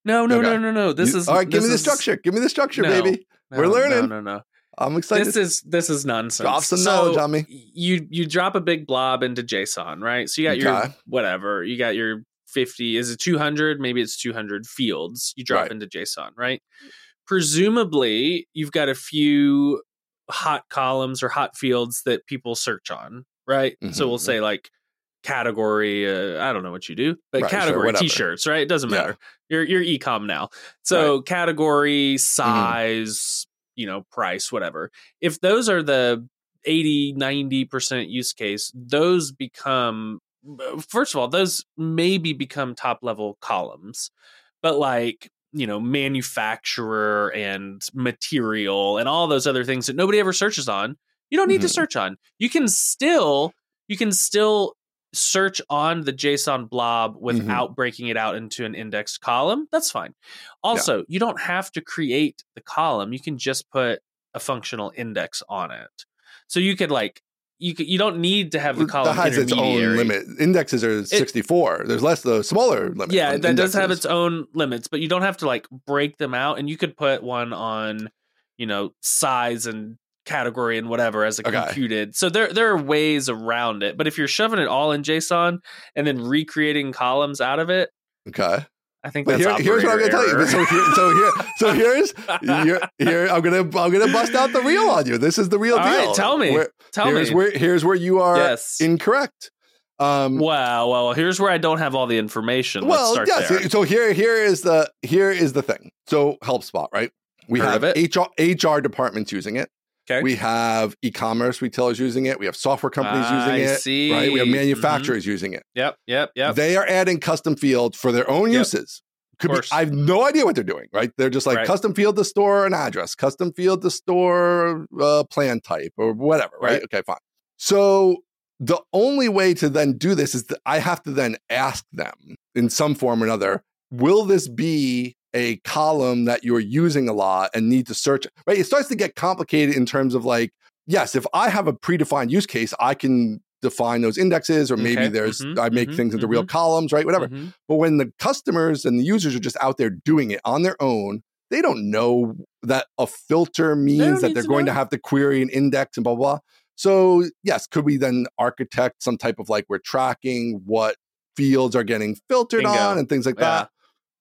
No, no, no, Okay. no, no, no. This You- is all right. Give me the structure. Give me the structure, No. baby. no, We're learning. No, no, no. I'm excited. This is this is nonsense. Drop some So, knowledge on me. You you drop a big blob into JSON, right? So you got your whatever. You got your 50 is it 200 maybe it's 200 fields you drop Right. into json right presumably you've got a few hot columns or hot fields that people search on right? So we'll Mhm. say like category uh, i don't know what you do but Right, category whatever. t-shirts right? It doesn't Yeah. matter. You're you're ecom now. So category size you know price whatever. If those are the 80 90% use case those become first of all those maybe become top level columns but like you know manufacturer and material and all those other things that nobody ever searches on you don't need to Mhm. search on. You can still you can still search on the json blob Mm-hmm. without breaking it out into an indexed column. That's fine. Also you don't have to create the column. You can just put a functional index on it. So you could like you you don't need to have the column that has its own limit. Indexes are 64. There's less the smaller limit. Yeah, that does have its own limits, but you don't have to like break them out. And you could put one on, you know, size and category and whatever as a Okay. computed. So there there are ways around it. But if you're shoving it all in JSON and then recreating columns out of it, Okay. I think But that's here, here's what I'm going to tell you. So here, so here, so here's here, here. I'm gonna I'm gonna bust out the real on you. This is the real All deal. right, tell me. Where- Tell here's me. where here's where you are yes. incorrect. Um, Wow. Well, here's where I don't have all the information. Let's well, start yes. there. So here, here is the here is the thing. So HelpSpot, right? We Heard have HR HR departments using it. Okay. We have e-commerce retailers using it. We have software companies I using it. see. Right. We have Mhm. manufacturers using it. Yep. Yep. Yep. They are adding custom fields for their own Yep. uses. Could be. I have no idea what they're doing. Right? They're just like Right. custom field to store an address, custom field to store uh, plan type or whatever. Right? Right. Okay, fine. So the only way to then do this is that I have to then ask them in some form or another, will this be a column that you're using a lot and need to search? Right? It starts to get complicated in terms of like, yes, if I have a predefined use case, I can define those indexes or maybe Okay. there's Mhm, I make mhm, things into real columns, right? Whatever. Mhm. But when the customers and the users are just out there doing it on their own, they don't know that a filter means that they're to going to have to query an index and blah, blah, blah. So, yes, could we then architect some type of like we're tracking what fields are getting filtered Bingo. on and things like Yeah. that?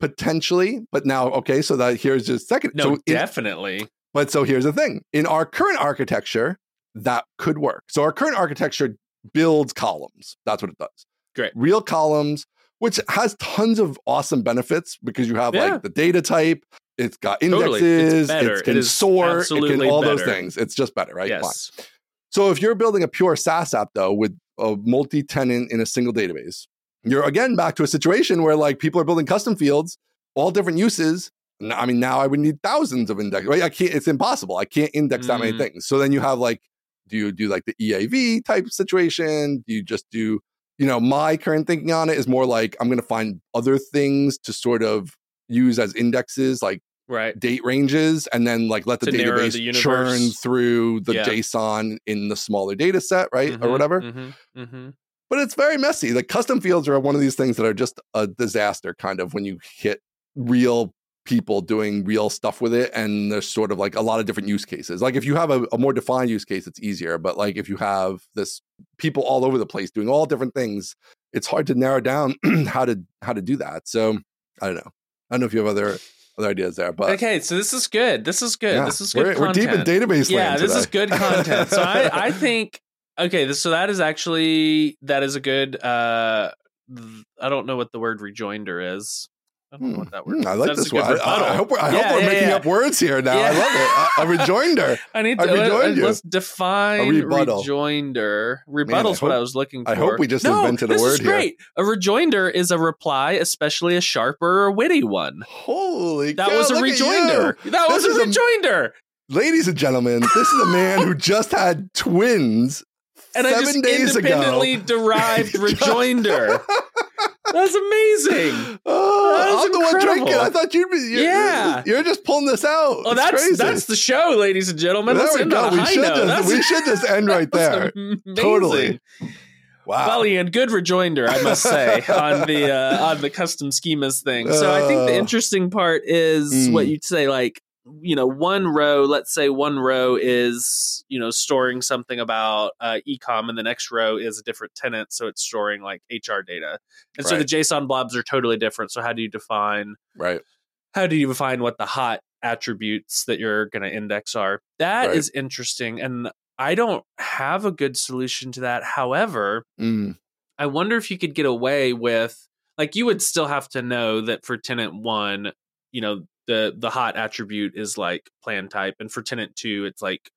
Potentially. But now, okay, so that here's just second. No, so in- definitely. but so here's the thing in our current architecture, that could work. So our current architecture builds columns. That's what it does. Great. Real columns, which has tons of awesome benefits because you have Yeah. like the data type, it's got Totally. It's indexes, it can It sort, it can all those things. It's just better, right? Fine. Yes. So if you're building a pure SaaS app though with a multi-tenant in a single database, you're again back to a situation where like people are building custom fields, all different uses. I mean, now I would need thousands of index. Right? I can't. It's impossible. I can't index that many Mm. things. So then you have like, do you do like the EAV type situation? Do you just do? You know, my current thinking on it is more like I'm going to find other things to sort of use as indexes, like Right. date ranges and then like let the To database the churn through the Yeah. JSON in the smaller data set, right? Or Mhm, whatever. mhm, mhm. But it's very messy. The custom fields are one of these things that are just a disaster kind of when you hit real people doing real stuff with it and there's sort of like a lot of different use cases. Like if you have a, a more defined use case, it's easier. But like if you have this people all over the place doing all different things, it's hard to narrow down [clears throat] how to how to do that. So I don't know. I don't know if you have other other ideas there, but okay, so this is good. This is good. yeah, This is good We're, we're deep in database yeah, land this is good content. So I, I think okay, this, so that is actually that is a good. uh I don't know what the word rejoinder is. I don't know what that word. Hmm, is. I like That's this one. I, I- hope we're, I Yeah, hope we're yeah, making yeah. up words here now. I love it. A, rejoinder. [laughs] I need to let, you. us define A rebuttal. rejoinder. Rebuttal's what hope- I was looking for. I hope we just no, invented a word is here. great. A rejoinder is a reply, especially a sharp or a witty one. Holy That cow, was a rejoinder. That This was a is a- rejoinder. Ladies and gentlemen, this is a man who [laughs] just had twins And I seven just days ago. independently [laughs] derived [laughs] rejoinder. That's amazing. Oh, That I'm the one incredible. drinking. I thought you'd be. You're, Yeah. you're just pulling this out. Oh, that's crazy. that's the show, ladies and gentlemen. There Let's we end go. We should just we should just end right [laughs] there. Totally. Wow. Well, Ian, good rejoinder, I must say, on the uh, on the custom schemas thing. So I think the Uh, interesting part is mm. what you'd say, like you know, one row. Let's say one row is you know storing something about uh, ecom, and the next row is a different tenant, so it's storing like HR data. And so the JSON blobs are totally different. So how do you define right. how do you define what the hot attributes that you're going to index are? That is Right. interesting, and I don't have a good solution to that. However, Mm, I wonder if you could get away with like you would still have to know that for tenant one, you know, the the hot attribute is like plan type, and for tenant two, it's like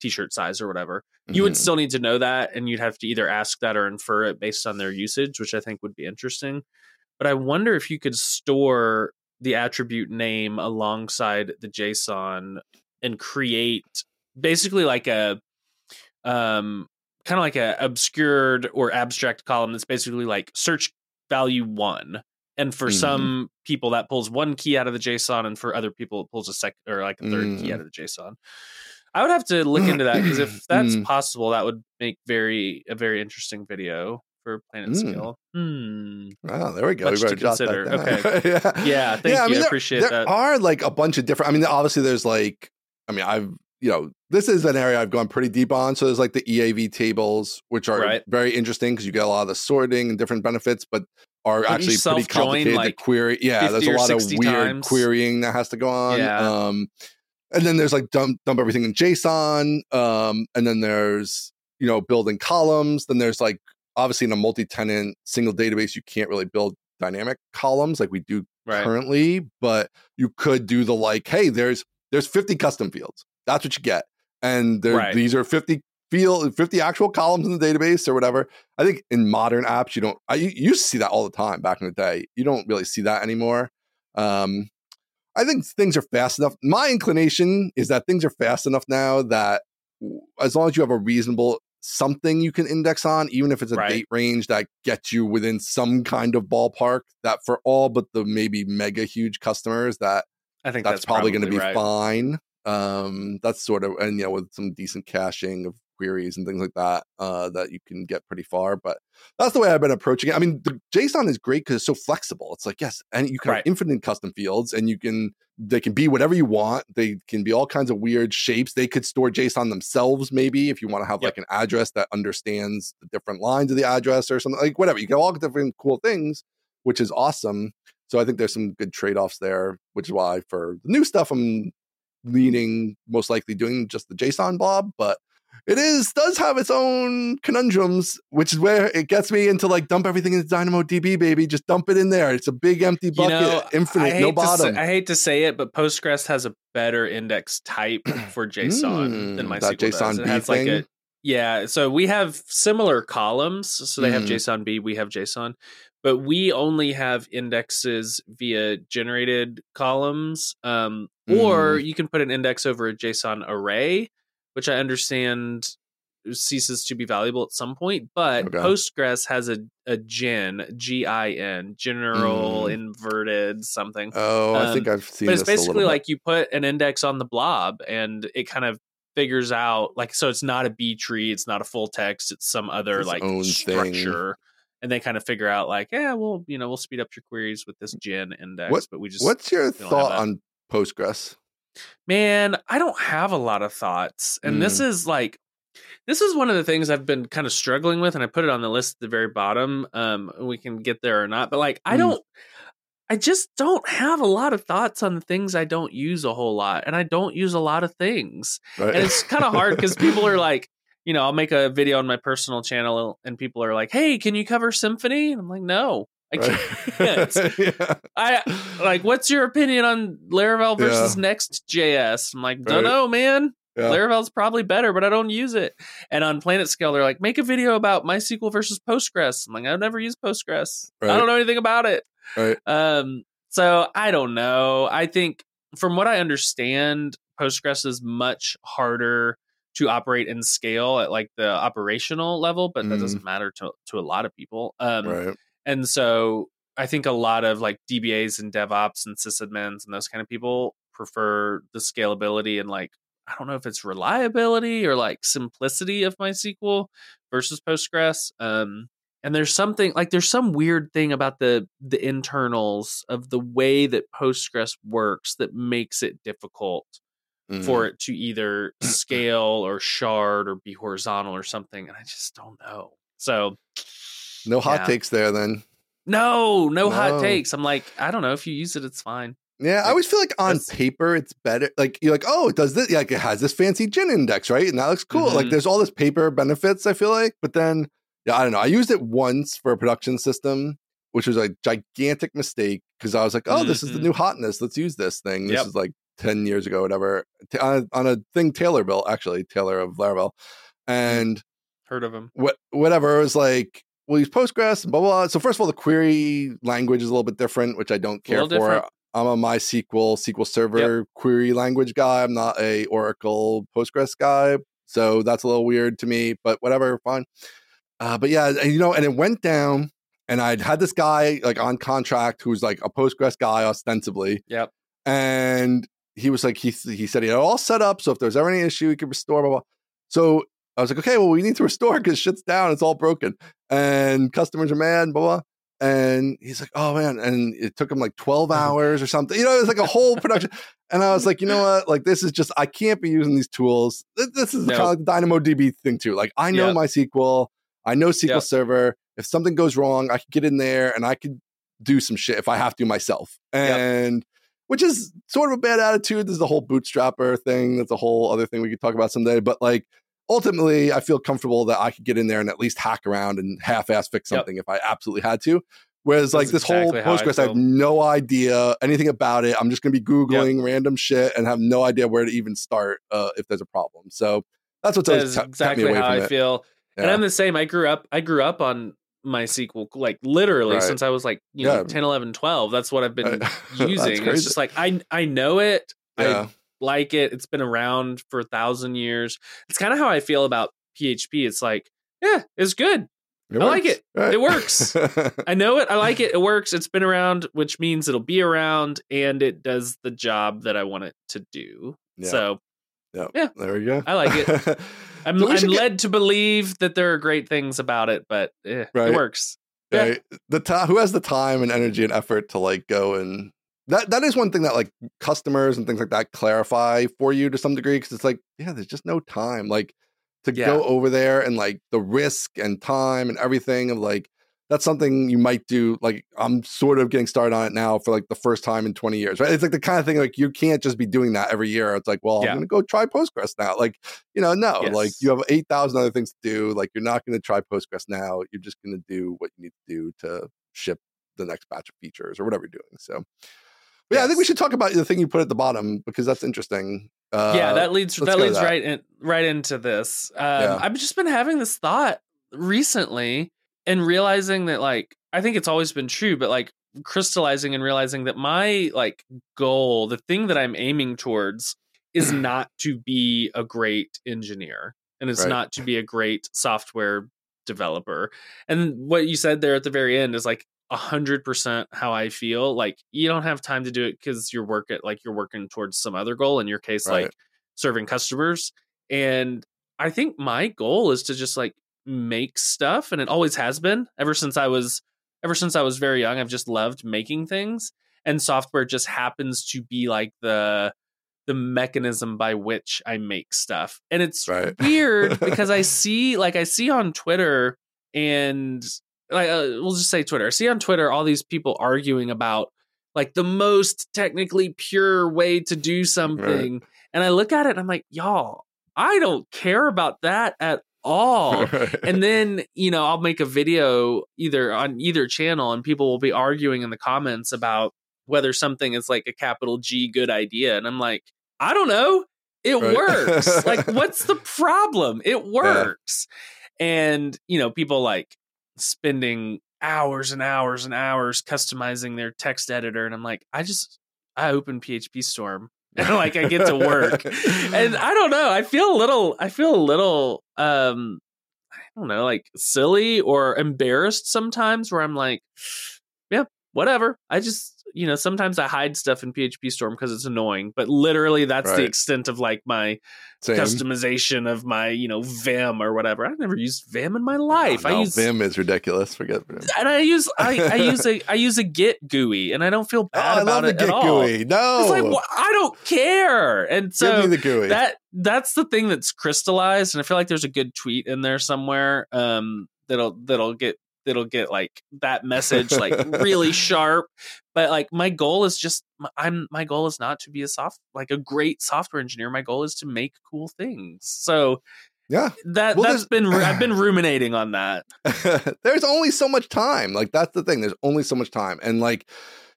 t-shirt size or whatever. You would mhm. still need to know that, and you'd have to either ask that or infer it based on their usage, which I think would be interesting. But I wonder if you could store the attribute name alongside the JSON and create basically like a um kind of like a obscured or abstract column that's basically like search value one and for Mhm. some people that pulls one key out of the json and for other people it pulls a second or like a third key Mm. out of the json i would have to [clears throat] look into that because if that's Mm. possible that would make very a very interesting video for planet Mm. scale hmm Oh, there we go. Much we to consider. Okay. [laughs] yeah. yeah thank yeah, I you mean, i there, appreciate there that are like a bunch of different. I mean, obviously, there's like, I mean, I've you know, this is an area I've gone pretty deep on. So there's like the EAV tables, which are Right. very interesting because you get a lot of the sorting and different benefits, but are Don't actually pretty complicated like, query. Yeah, there's a lot of weird times? querying that has to go on. Yeah. Um, and then there's like dump dump everything in JSON. Um, and then there's you know building columns. Then there's like obviously in a multi-tenant single database, you can't really build dynamic columns like we do Right. currently, but you could do the like, hey, there's there's 50 custom fields. That's what you get. And there Right. these are 50 field 50 actual columns in the database or whatever. I think in modern apps you don't I you used to see that all the time back in the day. You don't really see that anymore. Um I think things are fast enough. My inclination is that things are fast enough now that as long as you have a reasonable something you can index on, even if it's a Right. date range that gets you within some kind of ballpark, that for all but the maybe mega huge customers, that I think that's, that's, probably, going to be right. fine. Um, that's sort of and you know with some decent caching of queries and things like that, uh, that you can get pretty far. But that's the way I've been approaching it. I mean, the JSON is great because it's so flexible. It's like yes, and you can Right. have infinite custom fields, and you can they can be whatever you want. They can be all kinds of weird shapes. They could store JSON themselves, maybe if you want to have Yep. like an address that understands the different lines of the address or something like whatever. You can all different cool things, which is awesome. So I think there's some good trade offs there, which is why for the new stuff I'm leaning most likely doing just the JSON blob, but it is does have its own conundrums, which is where it gets me into like dump everything into DynamoDB, baby. Just dump it in there. It's a big empty You bucket, know, infinite, no to say- bottom. I hate to say it, but Postgres has a better index type [clears throat] for JSON than Mm, MySQL that does. JSON It B has like a yeah. So we have similar columns. So they have Mm. JSONB, we have JSON, but we only have indexes via generated columns. Um, or Mm. you can put an index over a JSON array, which I understand ceases to be valuable at some point. But Okay. Postgres has a a gen, G I N, general Mm. inverted something. oh, I um, think I've seen but it's this a little basically like you put an index on the blob and it kind of figures out like so it's not a b tree it's not a full text it's some other Its like own thing. structure and they kind of figure out like yeah well you know we'll speed up your queries with this gin index What- but we just What's your thought on Postgres? Man i don't have a lot of thoughts and this Mm. is like this is one of the things i've been kind of struggling with and i put it on the list at the very bottom um we can get there or not but like i Mm. don't i just don't have a lot of thoughts on the things i don't use a whole lot and i don't use a lot of things Right? and it's kind of hard because people are [laughs] like you know i'll make a video on my personal channel and people are like hey can you cover Symfony and i'm like no i can't [laughs] [laughs] yeah. I like, what's your opinion on Laravel versus Next.js? I'm like, don't Right. know, man. Yeah. Laravel's probably better, but I don't use it. And on PlanetScale, they're like, make a video about MySQL versus Postgres. I'm like, I've never used Postgres. I don't know anything about it. Right. Um, so I don't know. I think from what I understand, Postgres is much harder to operate and scale at like the operational level, but that Mhm. doesn't matter to to a lot of people. Um, Right. And so I think a lot of like DBAs and DevOps and sysadmins and those kind of people prefer the scalability and like I don't know if it's reliability or like simplicity of MySQL versus Postgres. Um, and there's something like there's some weird thing about the the internals of the way that Postgres works that makes it difficult Mm. for it to either [clears throat] scale or shard or be horizontal or something. And I just don't know. So no hot yeah. takes there then. no, no, No. hot takes. I'm like, I don't know if you use it, it's fine. Yeah, I always feel like on paper it's better. Like you're like, oh, it does this. Like it has this fancy gin index, right? And that looks cool. Like Mhm. there's all this paper benefits. I feel like, but then, yeah, I don't know. I used it once for a production system, which was a gigantic mistake because I was like, oh, this is the Mhm. new hotness. Let's use this thing. This Yep. is like ten years ago, whatever, on a, on a thing Taylor built, actually Taylor of Laravel, and Heard of him. what whatever. It was like we'll use Postgres and blah blah. blah. So first of all, the query language is a little bit different, which I don't care for. different. I'm a MySQL SQL Server query language guy. I'm not a Oracle Postgres guy, so that's a little weird to me. But whatever, fine. Uh, but yeah, and, you know, and it went down, and I'd had this guy like on contract who's like a Postgres guy ostensibly, Yep. and he was like he he said he had it all set up, so if there's ever any issue, he could restore. Blah blah. So I was like, okay, well, we need to restore because shit's down, it's all broken, and customers are mad, blah blah. And he's like, oh man, and it took him like 12 uh-huh. hours or something. You know, it was like a whole production. And I was like, you know what? Like, this is just, I can't be using these tools. This is No. kind of like the DynamoDB thing too. Like, I know Yep. MySQL, I know SQL Yep. Server. If something goes wrong, I can get in there and I could do some shit if I have to myself. Yep. And which is sort of a bad attitude. There's the whole bootstrapper thing. That's a whole other thing we could talk about someday. But like, ultimately I feel comfortable that I could get in there and at least hack around and half-ass fix Yep. something if I absolutely had to. Whereas like this whole exactly I Postgres, I, have no idea anything about it. I'm just going to be googling random shit and have no idea where to even start uh, if there's a problem. So that's what's That always is kept, kept me exactly away how from I it. feel. And I'm the same. I grew up I grew up on MySQL like literally Right. since I was like, you know, 10, 11, 12. That's what I've been [laughs] That's using. It's just like I I know it. yeah. I like it. It's been around for a thousand years. It's kind of how I feel about PHP. It's like, yeah, it's good. I like it. right? It works. [laughs] I know it. I like it. It works. It's been around, which means it'll be around and it does the job that I want it to do. Yeah. So Yep. Yeah. There we go. I like it. [laughs] I'm, So I'm get- led to believe that there are great things about it, but eh, Right. it works. Yeah. right? The ti who has the time and energy and effort to like go and that that is one thing that like customers and things like that clarify for you to some degree because it's like yeah, there's just no time like to Yeah. go over there and like the risk and time and everything of like that's something you might do like i'm sort of getting started on it now for like the first time in 20 years right it's like the kind of thing like you can't just be doing that every year it's like well Yeah. i'm gonna go try postgres now like you know no like you have 8000 other things to do like you're not gonna try postgres now you're just gonna do what you need to do to ship the next batch of features or whatever you're doing so yeah i think we should talk about the thing you put at the bottom because that's interesting uh, yeah, that leads that leads that. right in, right into this. Um, Yeah. I've just been having this thought recently and realizing that like I think it's always been true, but like crystallizing and realizing that my like goal, the thing that I'm aiming towards, is [clears throat] not to be a great engineer and it's Right. not to be a great software developer. And what you said there at the very end is like a hundred percent how I feel. Like you don't have time to do it because you're work at like you're working towards some other goal. In your case, Right. like serving customers. And I think my goal is to just like make stuff, and it always has been ever since I was ever since I was very young. I've just loved making things, and software just happens to be like the the mechanism by which I make stuff. And it's Right. weird because I [laughs] see like I see on Twitter and like uh, we'll just say Twitter. I see on Twitter all these people arguing about like the most technically pure way to do something. And I look at it and I'm like, y'all, I don't care about that at all. [laughs] and then, you know, I'll make a video either on either channel and people will be arguing in the comments about whether something is like a capital G good idea. And I'm like, I don't know. It Right. works. like, [laughs] what's the problem? It works. And, you know, people like spending hours and hours and hours customizing their text editor. And I'm like, I just, I open PhpStorm [laughs] and like I get to work. and [laughs] I don't know. I feel a little. I feel a little. Um, I don't know, like silly or embarrassed sometimes. Where I'm like, yeah, whatever. I just, you know, sometimes I hide stuff in PhpStorm because it's annoying. But literally, that's the extent of like my Same. customization of my, you know, Vim or whatever. I've never used Vim in my life. Oh, no, I use Vim is ridiculous. Forget Vim. [laughs] and I use I, I use a I use a Git GUI, and I don't feel [laughs] Oh, bad about it at all. GUI. No, It's like wh- I don't care, and so me the GUI. that that's the thing that's crystallized and i feel like there's a good tweet in there somewhere um that'll that'll get that'll get like that message like really [laughs] sharp but like my goal is just i'm my goal is not to be a soft like a great software engineer my goal is to make cool things so yeah, that Well, that's been i've been [clears throat] ruminating on that [laughs] there's only so much time. Like that's the thing. There's only so much time, and like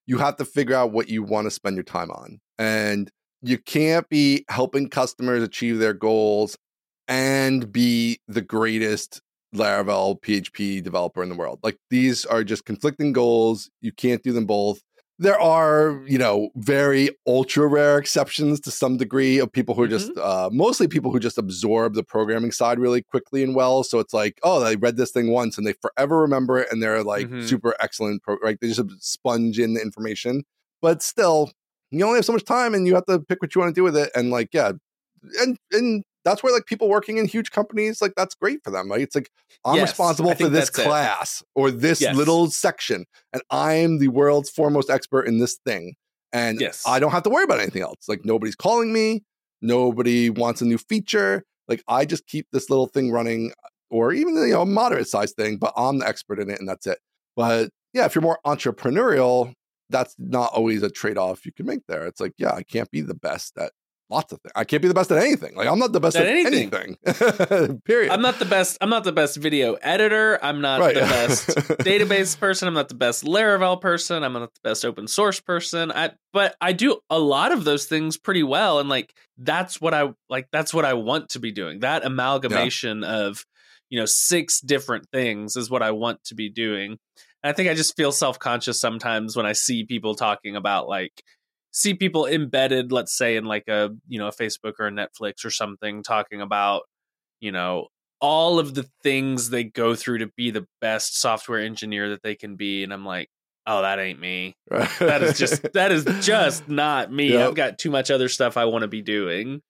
you have to figure out what you want to spend your time on, and you can't be helping customers achieve their goals and be the greatest Laravel PHP developer in the world. Like these are just conflicting goals. You can't do them both. There are, you know, very ultra rare exceptions to some degree of people who are just uh, mostly people who just absorb the programming side really quickly and well. So it's like, oh, they read this thing once and they forever remember it, and they're like Mhm. super excellent. Pro- like they just sponge in the information, but still, you only have so much time, and you have to pick what you want to do with it. And like, yeah, and and that's where like people working in huge companies, like that's great for them. Right? It's like I'm Yes, responsible I for this that's it. class or this Yes. little section, and I'm the world's foremost expert in this thing. And Yes. I don't have to worry about anything else. Like nobody's calling me, nobody wants a new feature. Like I just keep this little thing running, or even you know a moderate sized thing, but I'm the expert in it, and that's it. But yeah, if you're more entrepreneurial, that's not always a trade off you can make there. It's like, yeah, I can't be the best at lots of things. I can't be the best at anything. Like I'm not the best At at, anything. anything. [laughs] Period. I'm not the best. I'm not the best video editor. I'm not Right. the best [laughs] database person. I'm not the best Laravel person. I'm not the best open source person. I but I do a lot of those things pretty well, and like that's what I like. That's what I want to be doing. That amalgamation of you know six different things is what I want to be doing. And I think I just feel self conscious sometimes when I see people talking about like see people embedded, let's say in like a you know a Facebook or a Netflix or something, talking about you know all of the things they go through to be the best software engineer that they can be and i'm like oh that ain't me Right. that is just [laughs] that is just not me Yep. i've got too much other stuff i want to be doing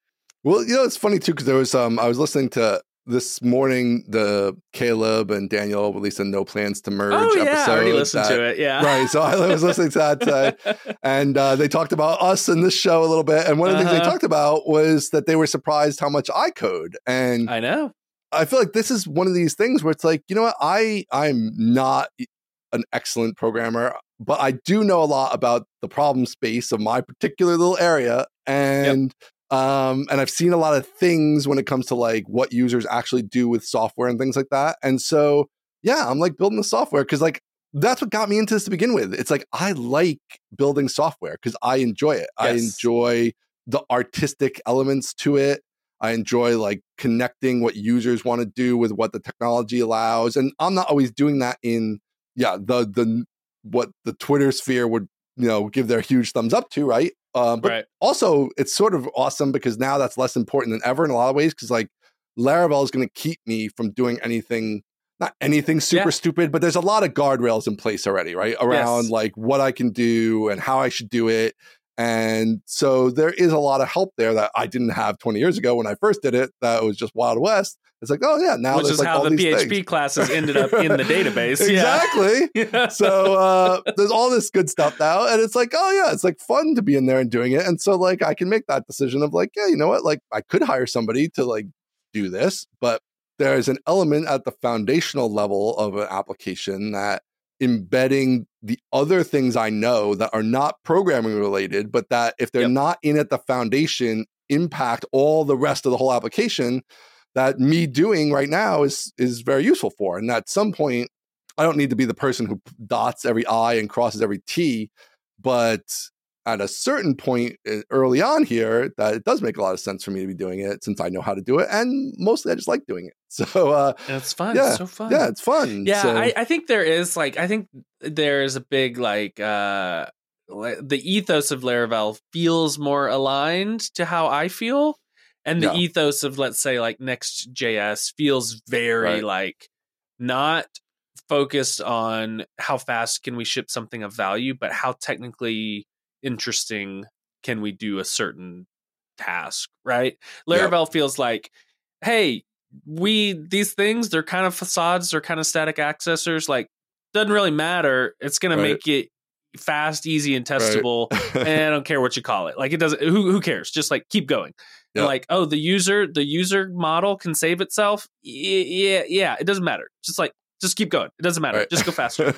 Well, you know, it's funny too because there was um I was listening to this morning the Caleb and Daniel released a No Plans to Merge oh yeah episode. i already listened that- to it yeah Right. So I was listening to that [laughs] and uh, they talked about us in this show a little bit. And one of the things they Uh-huh. talked about was that they were surprised how much I code. And i know I feel like this is one of these things where it's like, you know what, I I'm not an excellent programmer, but I do know a lot about the problem space of my particular little area, and um, and I've seen a lot of things when it comes to like what users actually do with software and things like that. And so, yeah, I'm like building the software because like that's what got me into this to begin with. It's like I like building software because I enjoy it. I enjoy the artistic elements to it. I enjoy like connecting what users want to do with what the technology allows. And I'm not always doing that in yeah, the the what the Twitter sphere would, you know, give their huge thumbs up to, right? Um, but right also it's sort of awesome because now that's less important than ever in a lot of ways because like Laravel is going to keep me from doing anything not anything super Yeah. stupid but there's a lot of guardrails in place already right around Yes. like what I can do and how I should do it and so there is a lot of help there that I didn't have 20 years ago when I first did it that was just wild west. It's like oh yeah now which is like how all the php things. classes ended up in the database. [laughs] Exactly. Yeah [laughs] so uh, there's all this good stuff now and it's like oh yeah it's like fun to be in there and doing it. And so like i can make that decision of like yeah you know what? Like i could hire somebody to like do this but there's an element at the foundational level of an application that embedding the other things i know that are not programming related but that if they're Yep. not in at the foundation impact all the rest of the whole application that me doing right now is is very useful for and at some point I don't need to be the person who dots every I and crosses every T, but at a certain point uh, early on here, that it does make a lot of sense for me to be doing it since I know how to do it, and mostly I just like doing it. [laughs] So uh, it's fun Yeah, it's so fun yeah, it's fun. yeah So, I, I think there is like i think there's a big like uh the ethos of laravel feels more aligned to how i feel and the Yeah. ethos of let's say like Next.js feels very Right. like not focused on how fast can we ship something of value but how technically interesting can we do a certain task right Yep. laravel feels like hey we these things they're kind of facades they're kind of static accessors like doesn't really matter. It's gonna Right. make it fast easy and Right. testable and i [laughs] don't care what you call it. Like it doesn't who, who cares? Just like keep going. Yep. like oh the user the user model can save itself? Yeah yeah it doesn't matter. Just like just keep going. It doesn't matter. Right. just go faster.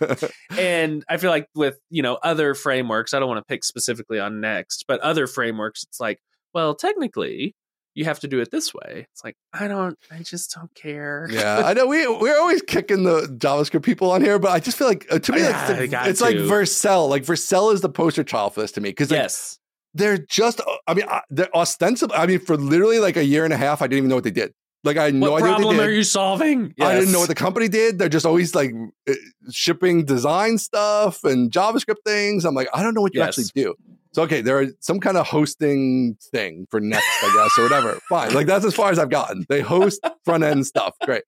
And I feel like with you know other frameworks, I don't want to pick specifically on Next, but other frameworks, it's like, well, technically, you have to do it this way. It's like I don't, I just don't care. yeah, I know we we're always kicking the JavaScript people on here, but I just feel like uh, to me, Yeah, it's, like, it's like to. Vercel. Like Vercel is the poster child for this to me because like, yes, they're just. I mean, they're ostensibly. I mean, for literally like a year and a half, I didn't even know what they did. Like I had no what idea what problem they are you solving? I didn't know what the company did. They're just always like uh, shipping design stuff and JavaScript things. I'm like, I don't know what you Yes. actually do. So okay, there are some kind of hosting thing for Next, I guess, or whatever. Fine. Like that's as far as I've gotten. They host [laughs] front end stuff. Great.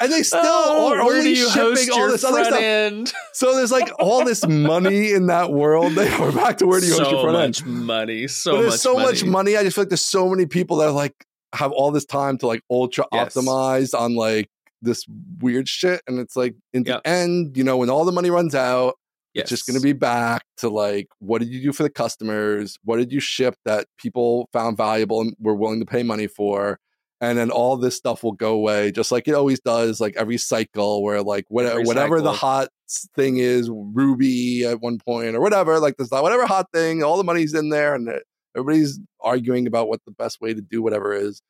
And they still Oh, are only shipping all this other front stuff. end? So there's like all this money in that world. [laughs] They are back to where do you host so your front end? So much money, so but there's much so money. much money. I just feel like there's so many people that are like have all this time to like ultra Yes. optimize on like this weird shit. And it's like in Yep. the end, you know, when all the money runs out, Yes. it's just going to be back to like, what did you do for the customers? What did you ship that people found valuable and were willing to pay money for? And then all this stuff will go away, just like it always does, like every cycle where like whatever, whatever the hot thing is, Ruby at one point or whatever, like this, whatever hot thing, all the money's in there and everybody's arguing about what the best way to do whatever is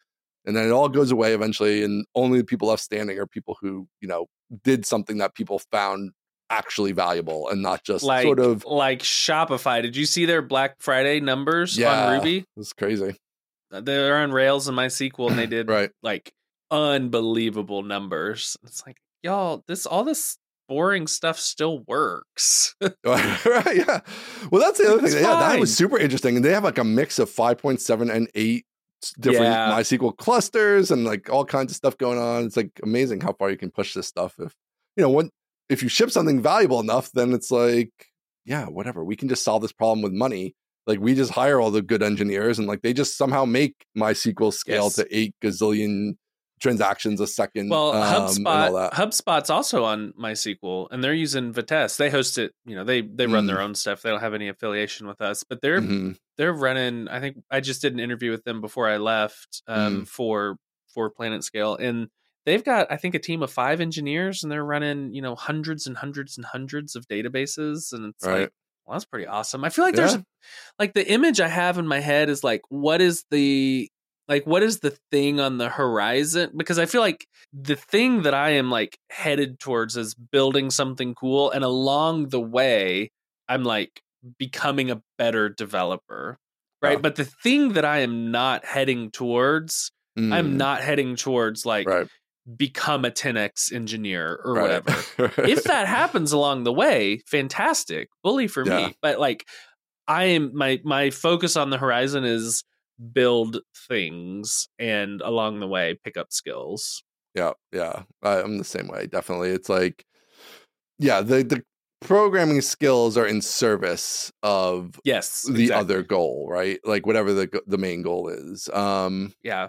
and then it all goes away eventually and only the people left standing are people who you know did something that people found actually valuable and not just like sort of like Shopify. Did you see their Black Friday numbers yeah on Ruby? it's crazy uh, They're on Rails and MySQL, and they [clears throat] did right like unbelievable numbers. It's like y'all, this all this boring stuff still works. [laughs] [laughs] right yeah well that's the other It's thing yeah that was super interesting and they have like a mix of 5.7 and 8 different Yeah. mysql clusters and like all kinds of stuff going on it's like amazing how far you can push this stuff if you know when if you ship something valuable enough then it's like yeah whatever we can just solve this problem with money like we just hire all the good engineers and like they just somehow make mysql scale Yes. to 8 gazillion transactions a second well, um, HubSpot. HubSpot's also on MySQL, and they're using Vitess. They host it. You know, they they run Mm. their own stuff. They don't have any affiliation with us, but they're Mhm. they're running. I think I just did an interview with them before I left Mm. um, for for PlanetScale, and they've got I think a team of five engineers, and they're running you know hundreds and hundreds and hundreds of databases, and it's Right. like. Well, that's pretty awesome. I feel like there's a, like the image I have in my head is like, what is the like what is the thing on the horizon? Because I feel like the thing that I am like headed towards is building something cool, and along the way, I'm like becoming a better developer, right? Yeah. But the thing that I am not heading towards, Mm. I'm not heading towards like right become a 10x engineer or right. whatever [laughs] if that happens along the way, fantastic, bully for Yeah. me. But like, I am my my focus on the horizon is build things and along the way pick up skills. Yeah, yeah. I'm the same way. Definitely. It's like, yeah, the the programming skills are in service of Yes, the exactly. other goal, right? Like whatever the the main goal is. Um, Yeah,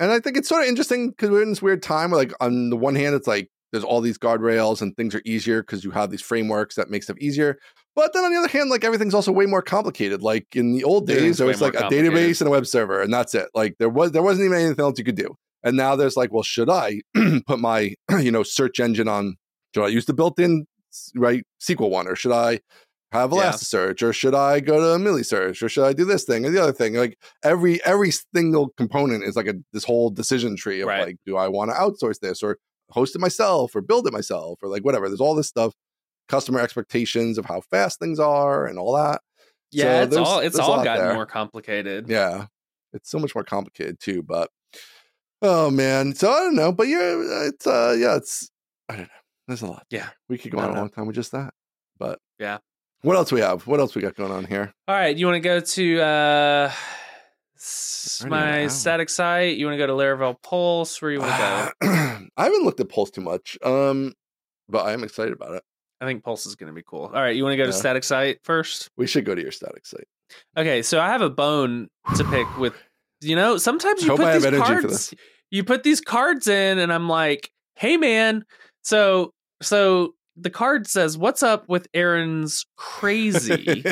and I think it's sort of interesting because we're in this weird time where, like, on the one hand, it's like there's all these guardrails and things are easier because you have these frameworks that make stuff easier. But then on the other hand, like everything's also way more complicated. Like in the old days, there was like a database and a web server, and that's it. Like there was there wasn't even anything else you could do. And now there's like, well, should I [clears throat] put my [clears throat] you know search engine on? Should I use the built-in right SQL one, or should I have Yeah. Elasticsearch, or should I go to a Meilisearch, or should I do this thing or the other thing? Like every every single component is like a this whole decision tree of Right. like, do I want to outsource this or host it myself or build it myself or like whatever. There's all this stuff, customer expectations of how fast things are and all that. yeah. So it's all it's all gotten there. more complicated. Yeah, it's so much more complicated too. But oh man, so I don't know. But yeah, it's uh yeah, it's I don't know. There's a lot. Yeah. we could go on a long time with just that. But Yeah. What else we have? What else we got going on here? All right, you want to go to uh s- Already an my static site? You want to go to Laravel Pulse? Where you want to go? [sighs] I haven't looked at Pulse too much, um, but I am excited about it. I think Pulse is going to be cool. All right, you want to go to Yeah. static site first? We should go to your static site. Okay, so I have a bone to pick [sighs] with. You know, sometimes you Hope put have these energy for cards. You put these cards in, and I'm like, "Hey, man." So, so the card says, "What's up with Aaron's crazy?"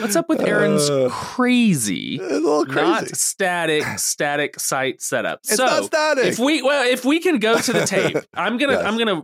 What's up with Aaron's [laughs] Uh, crazy? crazy. Not static, [clears throat] static site setup. it's so, not static. if we well, if we can go to the tape, [laughs] I'm gonna Yes. I'm gonna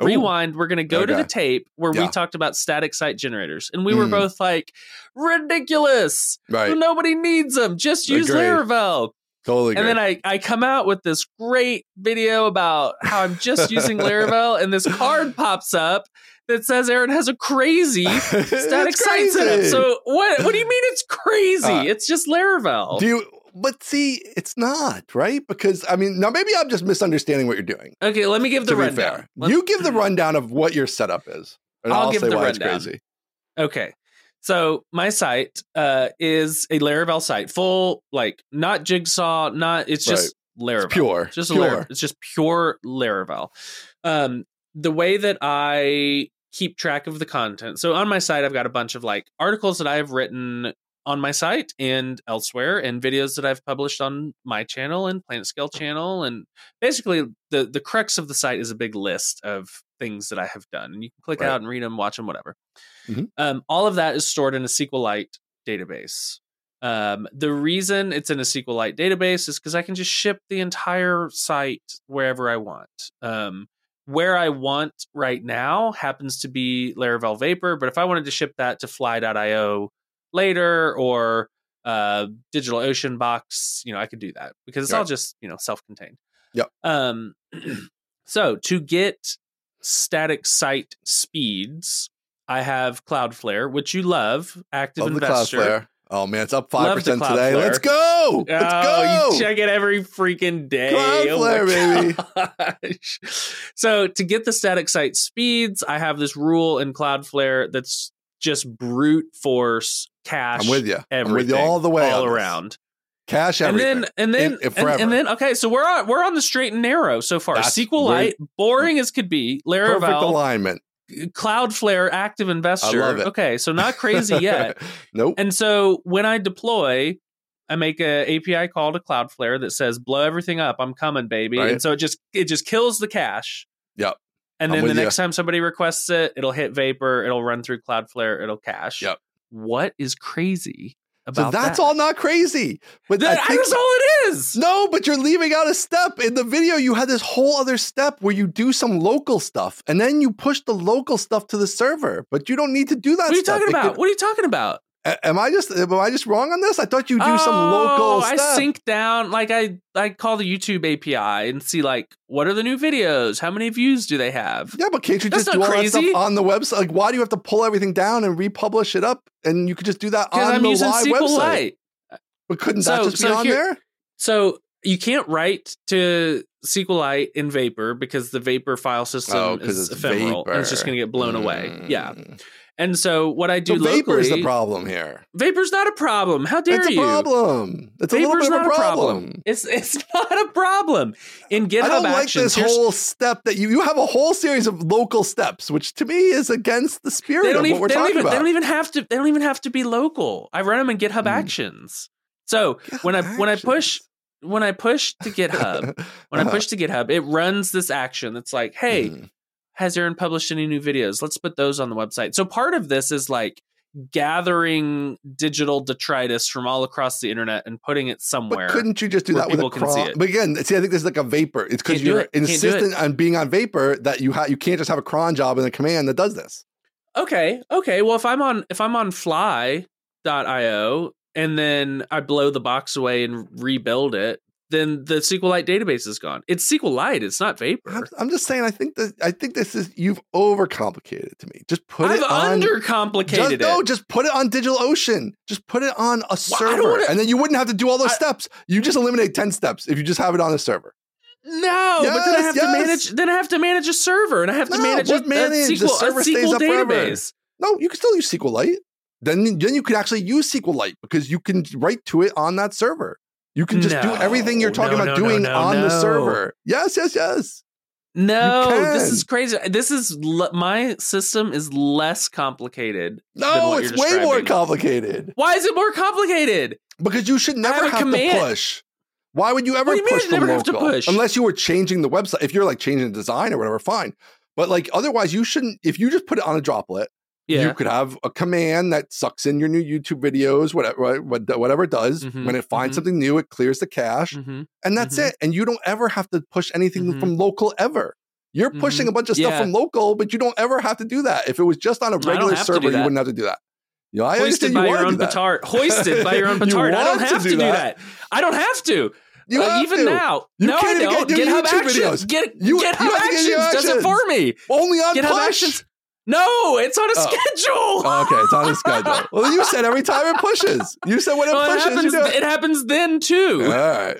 rewind. We're gonna go to the tape where we talked about static site generators, and we were Mm. both like, ridiculous. right, Nobody needs them. Just use Agree. Laravel. Totally. And then I, I come out with this great video about how I'm just using Laravel, and this card [laughs] pops up that says Aaron has a crazy [laughs] static site setup. So what what do you mean it's crazy? Uh, it's just Laravel. do you? But see, it's not right because I mean, now maybe I'm just misunderstanding what you're doing. okay, let me give the to be rundown. fair, you give the rundown of what your setup is, and I'll I'll, give say the why rundown. it's crazy. Okay. So my site uh, is a Laravel site, full like not Jigsaw, not it's just Laravel. It's pure, just pure. Lar- it's just pure Laravel. Um, the way that I keep track of the content. So on my site, I've got a bunch of like articles that I have written on my site and elsewhere, and videos that I've published on my channel and PlanetScale channel, and basically the the crux of the site is a big list of things that I have done, and you can click Right. out and read them, watch them, whatever. Mhm. Um, all of that is stored in a SQLite database. Um, the reason it's in a SQLite database is because I can just ship the entire site wherever I want. Um, where I want right now happens to be Laravel Vapor, but if I wanted to ship that to fly.io later or uh, DigitalOcean box you know i could do that because it's all just you know self-contained Yep. um [clears throat] so to get static site speeds i have cloudflare which you love active Love investor Cloudflare. Oh man, it's up five percent today. Cloudflare. Let's go. Let's oh, go. you check it every freaking day. Oh cloudflare, oh gosh. So to get the static site speeds, I have this rule in Cloudflare that's just brute force cache. I'm with you. I'm Everything, with you all the way all around. Cash And then and then In- in and, and then okay, so we're on we're on the straight and narrow so far. That's SQLite, boring as could be. Laravel Perfect alignment. Cloudflare, Active Investor. I love it. Okay, so not crazy yet. [laughs] nope. And so when I deploy, I make a API call to Cloudflare that says blow everything up. I'm coming, baby. Right. And so it just it just kills the cache. Yep. And then the next time somebody requests it, it'll hit Vapor, it'll run through Cloudflare, it'll cache. Yep. What is crazy so that's that? all not crazy. But That, think that's all it is. No, but you're leaving out a step. In the video, you had this whole other step where you do some local stuff and then you push the local stuff to the server. But you don't need to do that What are you stuff. talking It about? could- what are you talking about? Am I just am I just wrong on this? I thought you do some local Oh, I sync down like I I call the YouTube API and see like what are the new videos? How many views do they have? yeah, but can't you That's just do all that stuff on the website? Like, why do you have to pull everything down and republish it up? And you could just do that on I'm the using live website. But couldn't that So- just be on here- there? So you can't write to SQLite in Vapor because the Vapor file system Oh, is ephemeral and it's just going to get blown away. Mm. Yeah. And so what I do So vapor locally, is the problem here. Vapor's not a problem. How dare It's a you? problem. It's a Vapor's little bit not of a a problem. problem. It's it's [laughs] not a problem. In GitHub I don't like Actions, this whole step that you you have a whole series of local steps, which to me is against the spirit of what even we're talking even, about. they don't even have to they don't even have to be local. I run them in GitHub Hmm. Actions. So GitHub when I when I push when I push to [laughs] GitHub when I Uh-huh. push to GitHub, it runs this action that's like, hey, Mhm. Has Aaron published any new videos? Let's put those on the website. So part of this is like gathering digital detritus from all across the internet and putting it somewhere. But couldn't you just do that with a people can see cron? it. But again, see, I think this is like a vapor. It's because you're it. Insistent on being on vapor that you have you can't just have a cron job and a command that does this. okay, okay. Well, if I'm on if I'm on fly.io and then I blow the box away and rebuild it, then the SQLite database is gone. It's SQLite. It's not I'm, Vapor. I'm just saying. I think that I think this is you've overcomplicated it to me. Just put I've it on. undercomplicated Just, it. no, just put it on DigitalOcean. Just put it on a don't server, wanna- and then you wouldn't have to do all those I- steps. You just eliminate ten steps if you just have it on a server. No, but then I have yes. to manage. Then I have to manage a server, and I have to No, manage a, manage? a The SQL, server a stays SQL database. No, you can still use SQLite. Then, then you can actually use SQLite because you can write to it on that server. You can just do everything you're talking no, about no, no, doing no, on the server. Yes, yes, yes. No, this is crazy. This is l- my system is less complicated. No, it's way more complicated Why is it more complicated? because you should never have have, to push. Why would you ever you push from never have to local? push? Unless you were changing the website. If you're like changing the design or whatever, fine. But like otherwise, you shouldn't. If you just put it on a droplet, Yeah. you could have a command that sucks in your new YouTube videos, whatever, whatever it does. Mhm, When it finds mhm. something new, it clears the cache, hmm and that's mhm. it. And you don't ever have to push anything Mhm. from local ever. You're pushing Mhm. a bunch of stuff Yeah. from local, but you don't ever have to do that. If it was just on a regular have do server, you wouldn't have to do that. You know, I Hoisted understand you by your own do that. petard. [laughs] Hoisted by your own You petard. I don't want to have to do do that. that. I don't have to. You Uh, have even to. now. You no, can't I don't. get GitHub YouTube Actions. videos. Get, You- you GitHub have get Actions does it for me. Only on GitHub push. Actions. No, it's on a Oh. schedule. Oh, okay, it's on a schedule. [laughs] Well, you said every time it pushes. You said when it Well, it pushes, happens. you do it. It happens then too. All right.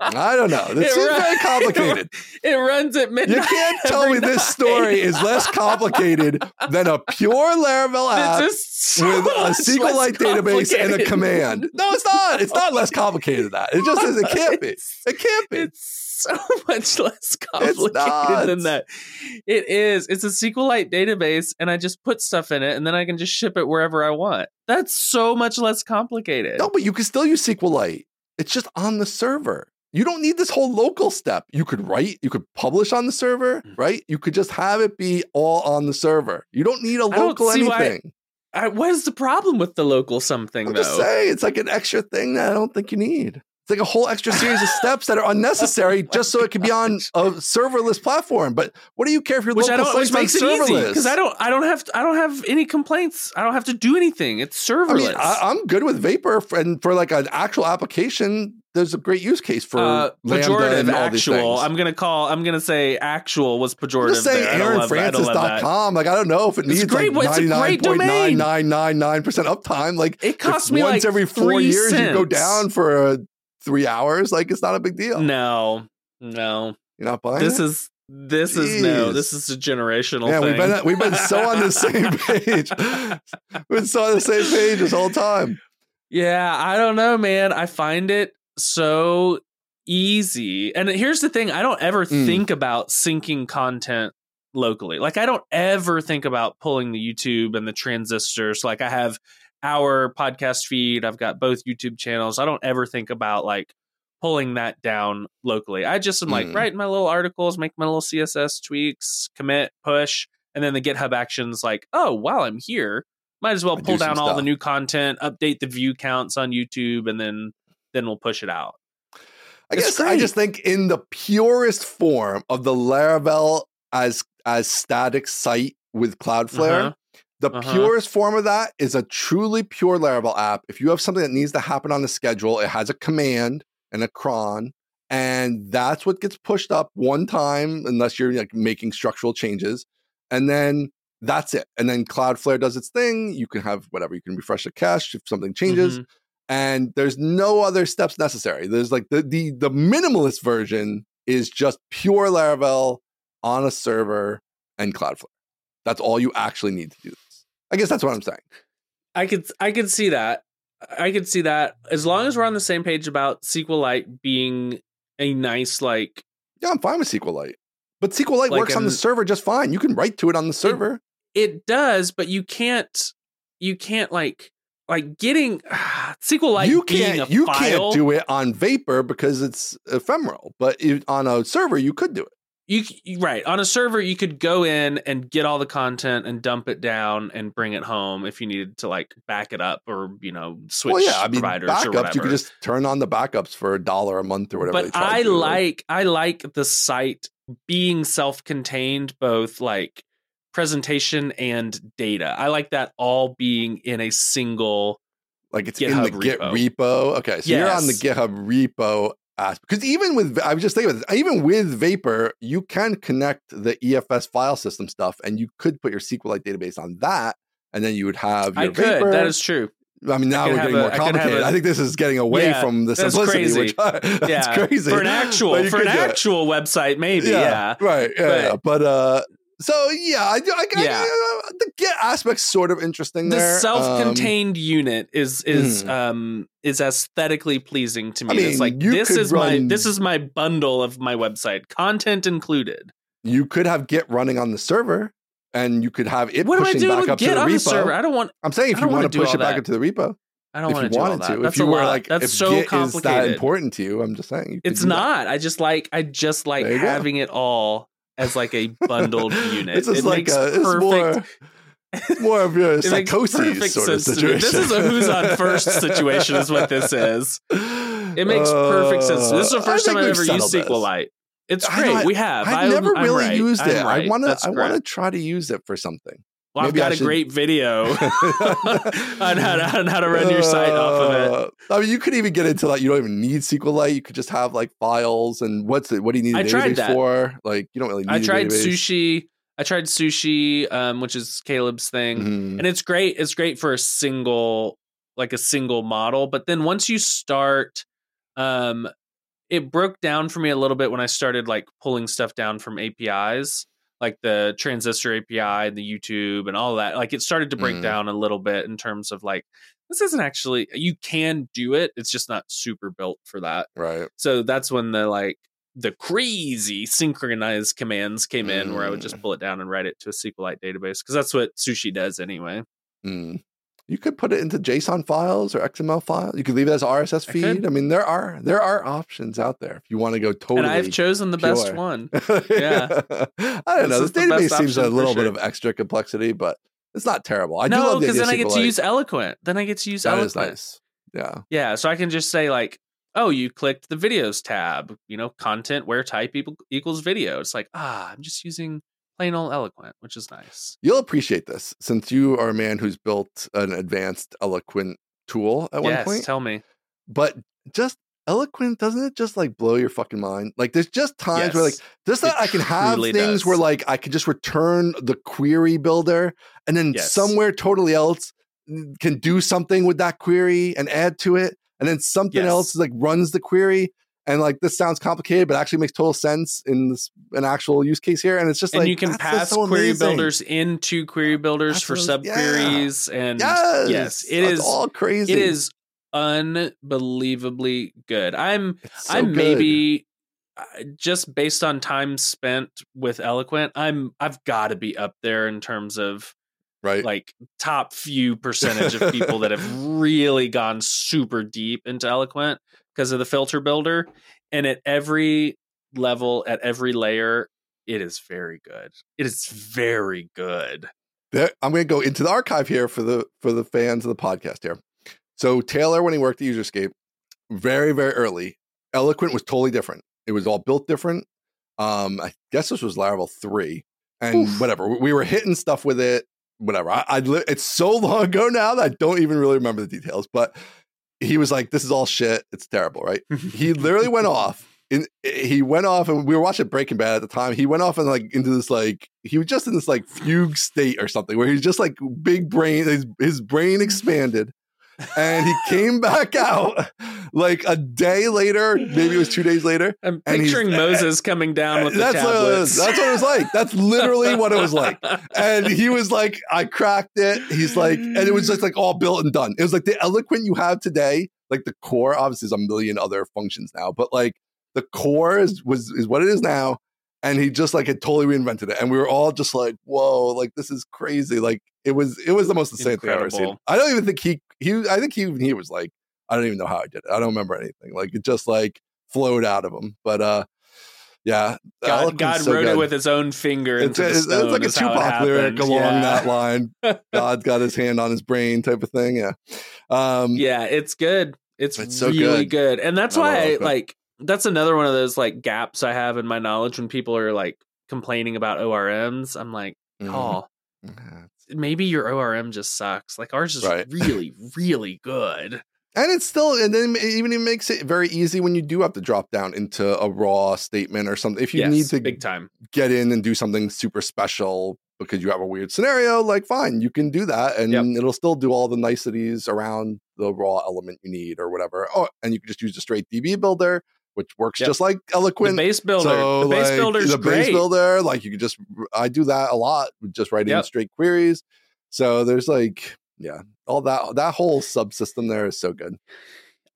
I don't know. [laughs] This It seems run- very complicated. [laughs] It runs at midnight. You can't tell me every this night. story is less complicated than a pure Laravel app so with a SQLite database and a command. No, it's not. It's not less complicated than that. It just is. It can't be. It can't be. It's [laughs] so much less complicated than that. It is. It's a SQLite database, and I just put stuff in it, and then I can just ship it wherever I want. That's so much less complicated. No, but you can still use SQLite. It's just on the server. You don't need this whole local step. You could write, you could publish on the server, Mm. right? You could just have it be all on the server. You don't need a I don't local see why- anything. I, what is the problem with the local something I'm though? just saying, it's like an extra thing that I don't think you need. It's like a whole extra series of steps that are unnecessary [laughs] just so it can be on a serverless platform. But what do you care if your which I local don't, which makes it easy serverless? because I don't, I don't have, I don't have any complaints. I don't have to do anything. It's I serverless. mean, I, I'm good with Vapor, f- and for like an actual application, there's a great use case for uh, pejorative actual. I'm gonna call. I'm gonna say actual was pejorative. I'm just saying there. I don't love that. I don't love that. AaronFrancis.com. Like, I don't know if it It's needs great, like but it's a great domain. 99.999% uptime. Like, It cost if me once like every four three years you go down for uh, three hours. Like, it's not a big deal. No, no. You're not buying This it? is this is no. This is a generational Yeah, we've been we've been so on the same [laughs] page. [laughs] we've been so on the same page this whole time. Yeah, I don't know, man. I find it so easy. And here's the thing I don't ever Mm. think about syncing content locally. Like, I don't ever think about pulling the YouTube and the transistors. Like, I have our podcast feed, I've got both YouTube channels. I don't ever think about like pulling that down locally. I just am like, Mm. write my little articles, make my little CSS tweaks, commit, push. And then the GitHub actions, like, oh, while I'm here, might as well I do pull down all stuff. the new content, update the view counts on YouTube, and then then we'll push it out. I It's guess I just think in the purest form of the Laravel as as static site with Cloudflare, Uh-huh. The Uh-huh. purest form of that is a truly pure Laravel app. If you have something that needs to happen on the schedule, it has a command and a cron, and that's what gets pushed up one time, unless you're like making structural changes, and then that's it. And then Cloudflare does its thing. You can have whatever. You can refresh the cache if something changes Mhm. and there's no other steps necessary. There's like the the the minimalist version is just pure Laravel on a server and Cloudflare. That's all you actually need to do. I guess that's what I'm saying. I could I could see that. I could see that as long as we're on the same page about SQLite being a nice like Yeah, I'm fine with SQLite. But SQLite Like works on the server just fine. You can write to it on the server. it does, but you can't you can't like like getting [sighs] SQLite you can't you file, can't do it on Vapor because it's ephemeral. But if, on a server, you could do it. You right on a server you could go in and get all the content and dump it down and bring it home if you needed to like back it up or you know switch well, yeah, I mean, providers backups. You could just turn on the backups for a dollar a month or whatever. but I you. like I like the site being self-contained, both like presentation and data. I like that all being in a single. like it's in the GitHub Git repo. repo. Okay, so you're on the GitHub repo aspect because even with I was just thinking about this, even with Vapor, you can connect the EFS file system stuff, and you could put your SQLite database on that, and then you would have your I could. Vapor. That is true. I mean, now could we're getting a- more I complicated. a- I think this is getting away Yeah, from the that's simplicity. crazy. Which I, [laughs] that's yeah, crazy for an actual for an actual website, maybe. Yeah, right. Yeah, But- yeah. but uh, so yeah, I, I, I, Yeah. I- the Git aspect's sort of interesting. the there. Um, self-contained unit is is mhm. um is aesthetically pleasing to me. I mean, it's like this is my this is my bundle of my website, content included. you could have Git running on the server, and you could have it What am I pushing doing back up to Git the on the server? I don't want I'm saying if you want wanna push it back that. into the repo, I don't want to do wanted that. to, That's if you were lot. like, That's if so Git complicated. is that important to you, I'm just saying It's do that. not. I just like I just like you go. having it all as like a bundled [laughs] unit. It's just it like makes a, perfect. more, [laughs] more of your psychosis sort of sense to me. situation. This is a who's on first [laughs] situation, is what this is. It makes perfect sense. This is the Uh, first I time I've ever used this. SQLite. It's great. don't- we have. I've I'm- never I'm really right. used it. I want to. I want to try to use it for something. Well, I've got a should- great video [laughs] on, how to, on how to run your site off of it. Uh, I mean, you could even get into like you don't even need SQLite. You could just have like files and what's it? What do you need a I tried that. for? Like you don't really need. I tried sushi. I tried sushi, um, which is Caleb's thing. Mhm. and it's great it's great for a single like a single model but then once you start um it broke down for me a little bit when i started like pulling stuff down from apis like the transistor api and the youtube and all that like it started to break Mhm. down a little bit in terms of like this isn't actually you can do it it's just not super built for that Right. so that's when the like the crazy synchronized commands came in where I would just Mm. pull it down and write it to a SQLite database because that's what Sushi does anyway. Mm. You could put it into JSON files or XML files. You could leave it as RSS feed. could. I, mean, there are there are options out there if you want to go totally. and I've chosen the best one. [laughs] yeah. I don't know. This This the database seems a little bit of extra complexity, but it's not terrible. I do no, love because idea then I get to SQLite. use Eloquent. Then I get to use That Eloquent. is nice. Yeah. Yeah, so I can just say like, oh, you clicked the videos tab, you know, content where type equal, equals video. It's like, ah, I'm just using plain old eloquent, which is nice. You'll appreciate this since you are a man who's built an advanced eloquent tool at yes, one point. tell me. But just eloquent, doesn't it just like blow your fucking mind? Like there's just times where like Yes, just that I can have things does. where like I can just return the query builder and then Yes. somewhere totally else can do something with that query and add to it. And then something Yes. else like runs the query. And like this sounds complicated, but actually makes total sense in this an actual use case here. And it's just and like you can pass so query amazing. builders into query builders That's for I was- yeah. subqueries and Yes, yes it is all crazy. it is unbelievably good i'm so i'm good. maybe uh, just based on time spent with eloquent i'm i've got to be up there in terms of right. like top few percentage of people that have [laughs] really gone super deep into eloquent because of the filter builder and at every level at every layer it is very good it is very good There, I'm going to go into the archive here for the for the fans of the podcast here. So Taylor, when he worked at Userscape, very very early, Eloquent was totally different. It was all built different. Um, I guess this was Laravel three, and Oof. whatever we were hitting stuff with it. Whatever. I, I li- it's so [laughs] long ago now that I don't even really remember the details. But he was like, "This is all shit. It's terrible." Right? [laughs] he literally went off in he went off and we were watching Breaking Bad at the time. He went off and like into this like he was just in this like fugue state or something where he's just like big brain his, his brain expanded and he came back out like a day later, maybe it was two days later. i'm And he's- picturing moses coming down with the That's what it was. tablets That's what it was like. That's literally what it was like. And he was like, I cracked it. He's like, and it was just like all built and done. It was like the eloquent you have today, like the core, obviously, there's a million other functions now, but like the core is was is what it is now. And he just like had totally reinvented it. And we were all just like, whoa, like this is crazy. Like it was it was the most insane thing I've ever seen. I don't even think he he I think he he was like, I don't even know how I did it. I don't remember anything. Like it just like flowed out of him. But uh yeah. God, God so wrote it with his own finger It's, it's, it's like a Tupac lyric along Yeah. that line. [laughs] God's got his hand on his brain type of thing. Yeah. Um, yeah it's good it's, It's so really good. good. and that's I why I, like that's another one of those like gaps i have in my knowledge when people are like complaining about orms i'm like mhm. oh. Maybe your orm just sucks like ours is Right. really really good And it's still, and then it even it makes it very easy when you do have to drop down into a raw statement or something. If you yes, need to big time get in and do something super special because you have a weird scenario, like fine, you can do that, and Yep. it'll still do all the niceties around the raw element you need or whatever. Oh, and you can just use a straight DB builder, which works Yep. just like the Eloquent. base builder So, the base like, builder's the great base builder, like you could just I do that a lot, with just writing Yep. straight queries. So there's like, yeah, all that that whole subsystem there is so good.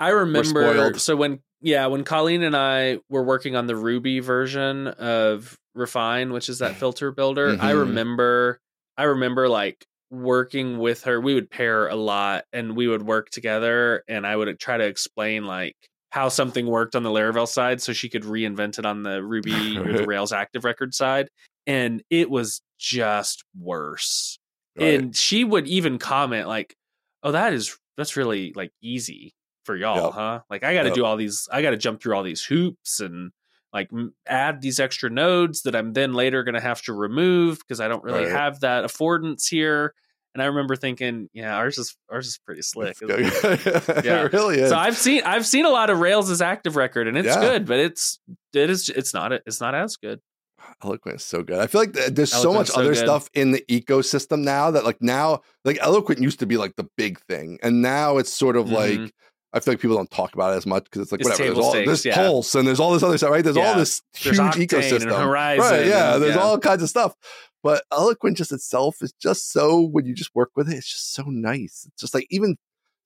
I remember so when yeah, when Colleen and I were working on the Ruby version of Refine, which is that [sighs] filter builder, I Mhm. remember I remember like working with her. We would pair a lot and we would work together and I would try to explain like how something worked on the Laravel side so she could reinvent it on the Ruby [laughs] or the Rails active record side. And it was just worse Right. and she would even comment like oh that is that's really like easy for y'all Yep. huh like i gotta Yep. do all these i gotta jump through all these hoops and like m- add these extra nodes that i'm then later gonna have to remove because i don't really Right. have that affordance here and i remember thinking yeah ours is ours is pretty [laughs] slick It's isn't it? good. [laughs] Yeah. it really is. so i've seen i've seen a lot of rails' as active record and it's Yeah. good but it's it is it's not it's not as good [sighs] Eloquent is so good. I feel like th- there's so much so other good. stuff in the ecosystem now that like now like Eloquent used to be like the big thing, and now it's sort of Mhm. like I feel like people don't talk about it as much because it's like It's whatever. There's all stakes, there's yeah. Pulse and there's all this other stuff, right? There's all this huge ecosystem, Horizon right? Yeah, there's yeah. all kinds of stuff. But Eloquent just itself is just so when you just work with it, it's just so nice. It's just like even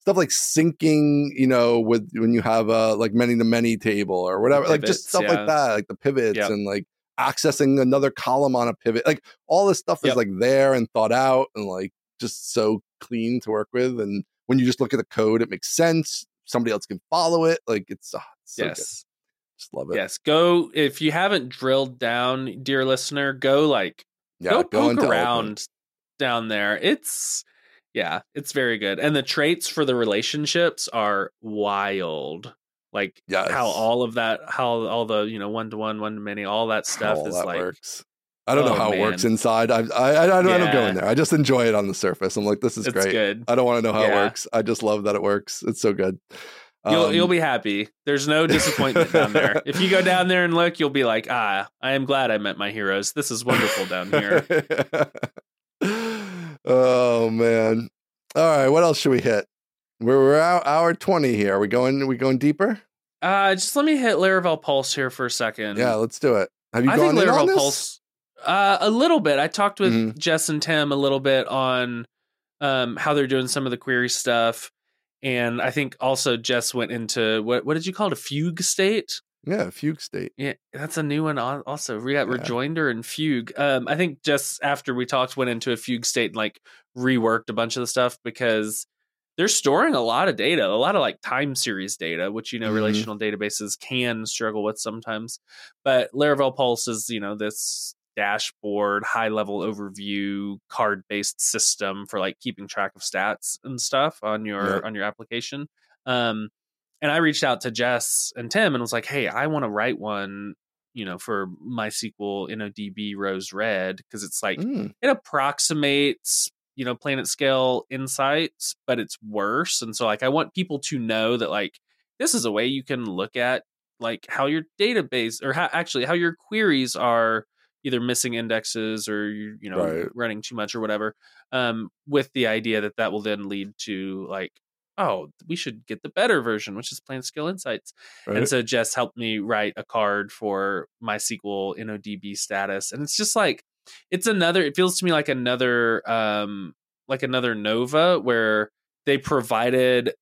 stuff like syncing, you know, with when you have a like many to many table or whatever, like just stuff yeah. like that, like the pivots Yep. and like accessing another column on a pivot, like all this stuff is like there and thought out and like just so clean to work with. And when you just look at the code, it makes sense. Somebody else can follow it. Like it's, ah, it's so good. yes Just love it. Yes, go if you haven't drilled down, dear listener, go like Yeah, go go poke around down there. It's yeah, it's very good. And the traits for the relationships are wild. like Yes. how all of that how all the you know one to one one to many all that stuff all is that like works. I don't know Oh, how it works inside. I I, I, I, don't, I don't go in there. I just enjoy it on the surface. I'm like, this is it's great. good I don't want to know how it works. I just love that it works. It's so good. You'll Um, you'll be happy there's no disappointment down there [laughs] if you go down there and look you'll be like ah i am glad i met my heroes this is wonderful down here [laughs] oh man. All right, what else should we hit? We're, we're hour, hour 20 here. Are we going are we going deeper? uh just let me hit laravel pulse here for a second Yeah, let's do it. Have you I gone think Laravel this? Pulse uh, a little bit. I talked with Mhm. Jess and Tim a little bit on um, how they're doing some of the query stuff, and I think also Jess went into what what did you call it a fugue state? Yeah, fugue state. Yeah, that's a new one. Also, we got Yeah. rejoinder and fugue. Um, I think just after we talked, went into a fugue state and like reworked a bunch of the stuff because they're storing a lot of data, a lot of like time series data, which you know Mhm. relational databases can struggle with sometimes. But Laravel Pulse is you know this dashboard, high level overview, card based system for like keeping track of stats and stuff on your on your application. Um, and I reached out to Jess and Tim and was like, "Hey, I want to write one, you know, for MySQL InnoDB Rows Read because it's like Mm, it approximates, you know, PlanetScale Insights, but it's worse. And so, like, I want people to know that like this is a way you can look at like how your database or how actually how your queries are either missing indexes or you you know Right. running too much or whatever um with the idea that that will then lead to like oh we should get the better version which is PlanetScale Insights right. and so Jess helped me write a card for MySQL InnoDB status. And it's just like it's another it feels to me like another um like another Nova where they provided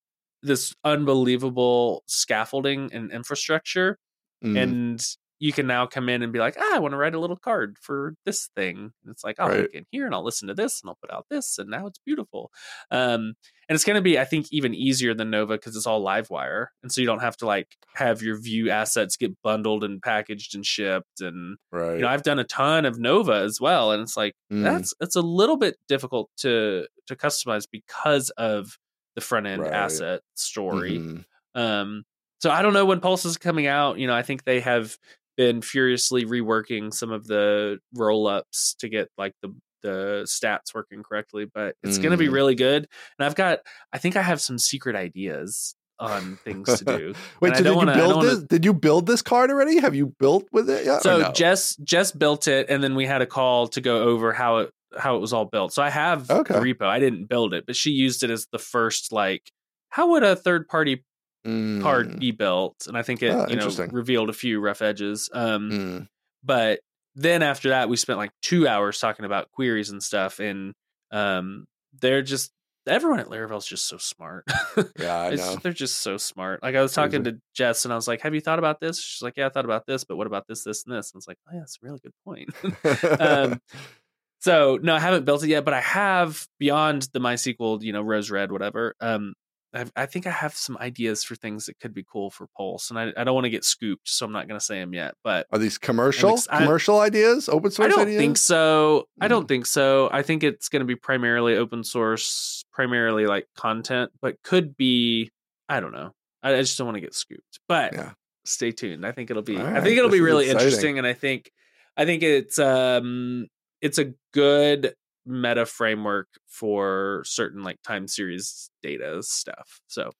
this unbelievable scaffolding and infrastructure Mm, and you can now come in and be like, ah, I want to write a little card for this thing. And it's like, I'll Right. look in here and I'll listen to this and I'll put out this, and now it's beautiful. Um, and it's going to be, I think, even easier than Nova because it's all Livewire, and so you don't have to like have your Vue assets get bundled and packaged and shipped. And right. you know, I've done a ton of Nova as well, and it's like Mm, that's it's a little bit difficult to to customize because of the front end Right. asset story. mhm. Um, so I don't know when Pulse is coming out. You know, I think they have been furiously reworking some of the roll ups to get like the the stats working correctly, but it's going to be Mm. really good. And I've got, I think I have some secret ideas on things to do. [laughs] Wait, so did you wanna- I build don't wanna- this? Did you build this card already? Have you built with it yet? So no? Jess Jess built it, and then we had a call to go over how it how it was all built. So I have Okay. the repo. I didn't build it, but she used it as the first like. How would a third party Mm, card be built? And I think it Ah, you know revealed a few rough edges. Um, mm, but then after that, we spent like two hours talking about queries and stuff, and um, they're just everyone at Laravel's just so smart. [laughs] yeah, I know. they're just so smart. Like I was talking to Jess, and I was like, "Have you thought about this?" She's like, "Yeah, I thought about this, but what about this, this, and this?" And I was like, "Oh yeah, that's a really good point." [laughs] um, [laughs] so no, I haven't built it yet, but I have beyond the MySQL, you know, Rows Read, whatever. Um, I've, I think I have some ideas for things that could be cool for Pulse, and I, I don't want to get scooped, so I'm not going to say them yet. But Are these commercial ex- I- commercial ideas? Open source I don't ideas? think so. I Mm. don't think so. I think it's going to be primarily open source, primarily like content, but could be. I don't know. I, I just don't want to get scooped. But Yeah. stay tuned. I think it'll be. All I think it'll be really exciting. interesting, and I think, I think it's um, it's a good meta framework for certain like time series data stuff. So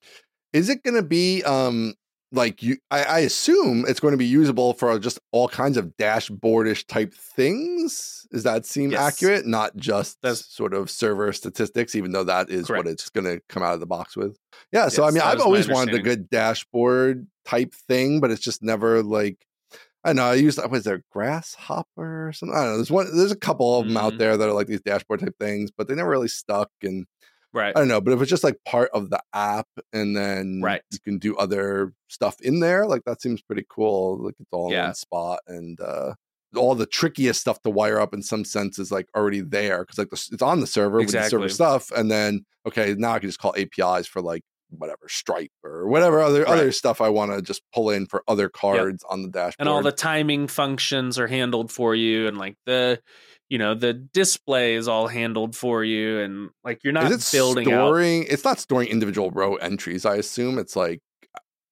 Is it going to be um like you? I, I assume it's going to be usable for just all kinds of dashboardish type things. Does that seem Yes. accurate? Not just That's- sort of server statistics, even though that is what it's going to come out of the box with. Yeah. So I mean, I've always wanted a good dashboard type thing, but it's just never like. I don't know. I used was there grasshopper or something. I don't know. There's one. There's a couple of them out Mhm. there that are like these dashboard type things, but they never really stuck. And right, I don't know, but if it's just like part of the app and then Right. you can do other stuff in there, like that seems pretty cool. Like it's all in Yeah. one spot and uh all the trickiest stuff to wire up in some sense is like already there because like the, it's on the server with the server stuff, and then okay, now I can just call APIs for like whatever Stripe or whatever other other stuff I want to just pull in for other cards on the dashboard. and all the timing functions are handled for you, and like the. You know the display is all handled for you, and like you're not is it building out storing? It's not storing individual row entries. I assume it's like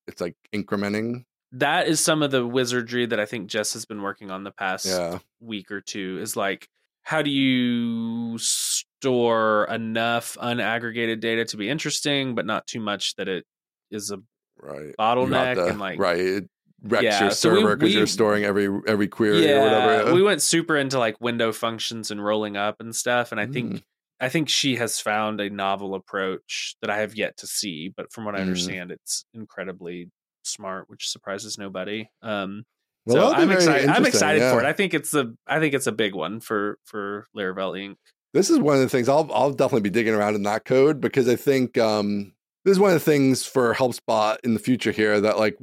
it's like incrementing. that is some of the wizardry that I think Jess has been working on the past Yeah. week or two is like how do you store enough unaggregated data to be interesting but not too much that it is a Right. Bottleneck the- and like right. It wrecks Yeah, your server because we- you're storing every every query yeah, or whatever. we went super into like window functions and rolling up and stuff and I think Mm. I think she has found a novel approach that I have yet to see but from what I Mm. understand it's incredibly smart which surprises nobody um Well, so I'm excited. I'm excited for it. I think it's a. I think it's a big one for for Laravel Inc. this is one of the things I'll I'll definitely be digging around in that code because I think um, this is one of the things for HelpSpot in the future here that like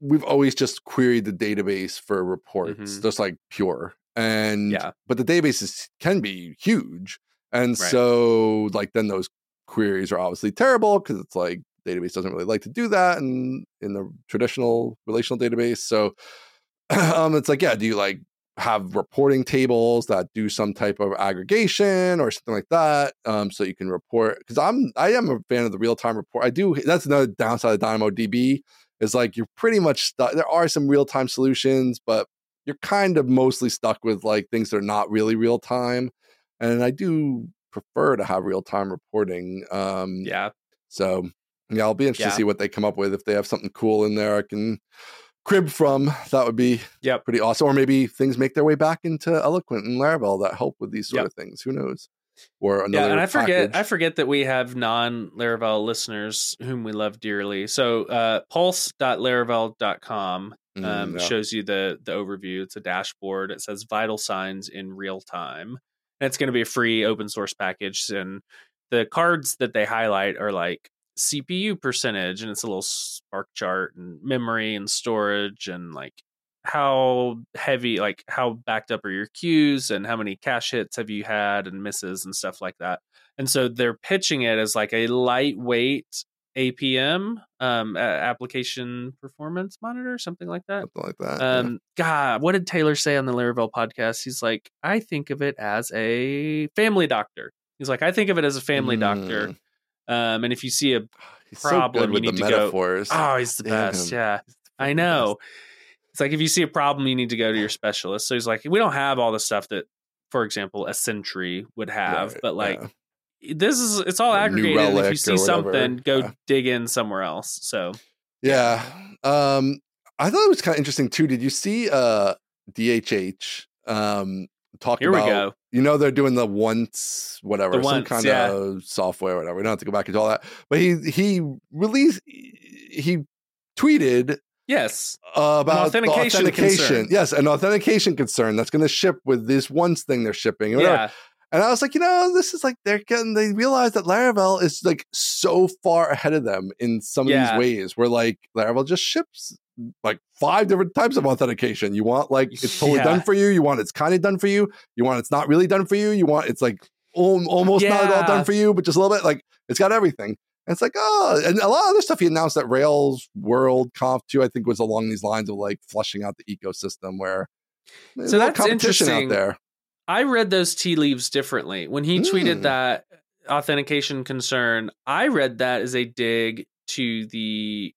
we've always just queried the database for reports, Mhm. just like pure. And Yeah. but the databases can be huge, and Right. so like then those queries are obviously terrible because it's like database doesn't really like to do that in in the traditional relational database. So [laughs] um, it's like yeah, do you like have reporting tables that do some type of aggregation or something like that um, so you can report? Because i'm i am a fan of the real-time report. I do that's another downside of dynamodb is like you're pretty much stuck there are some real-time solutions but you're kind of mostly stuck with like things that are not really real time and i do prefer to have real-time reporting um Yeah, so yeah i'll be interested Yeah. to see what they come up with. If they have something cool in there i can crib from that would be Yep. pretty awesome or maybe things make their way back into eloquent and laravel that help with these sort Yep. of things who knows or another yeah. And I forget. I forget that we have non Laravel listeners whom we love dearly. So uh, pulse.laravel.com Mm, um, yeah. shows you the the overview. It's a dashboard. It says vital signs in real time, and it's going to be a free open source package. And the cards that they highlight are like CPU percentage, and it's a little spark chart and memory and storage, and like how heavy, like how backed up are your queues, and how many cache hits have you had, and misses and stuff like that. And so they're pitching it as like a lightweight APM, um, application performance monitor, something like that. something like that yeah. Um, God, what did Taylor say on the Laravel podcast? He's like, I think of it as a family doctor. He's like, I think of it as a family doctor. Um, and if you see a, [sighs] He's problem, so you need to go, metaphors oh, he's the Damn best. him. Yeah, the I know. best. It's like if you see a problem, you need to go to your specialist. So he's like, we don't have all the stuff that, for example, a Sentry would have, Right, but like yeah. this is it's all New aggregated. if you see something, go yeah. dig in somewhere else. So Yeah. Um, I thought it was kind of interesting too. Did you see uh DHH um talking here we go. you know they're doing the once whatever The some once, kind yeah. of software whatever. We don't have to go back into all that. But he he released he tweeted Yes, about authentication authentication. concern. Yes, an authentication concern that's going to ship with this once thing they're shipping. yeah, And I was like, you know, this is like they're getting, they realize that Laravel is like so far ahead of them in some of Yeah. these ways where like Laravel just ships like five different types of authentication. You want like it's totally Yeah. done for you. You want it's kind of done for you. You want it's not really done for you. You want it's like al- almost not at all done for you, but just a little bit. Like it's got everything. And it's like, oh, and a lot of other stuff he announced at Rails World Conf too, I think was along these lines of like flushing out the ecosystem where So that's competition out interesting. there. I read those tea leaves differently. When he tweeted Mm. that authentication concern, I read that as a dig to the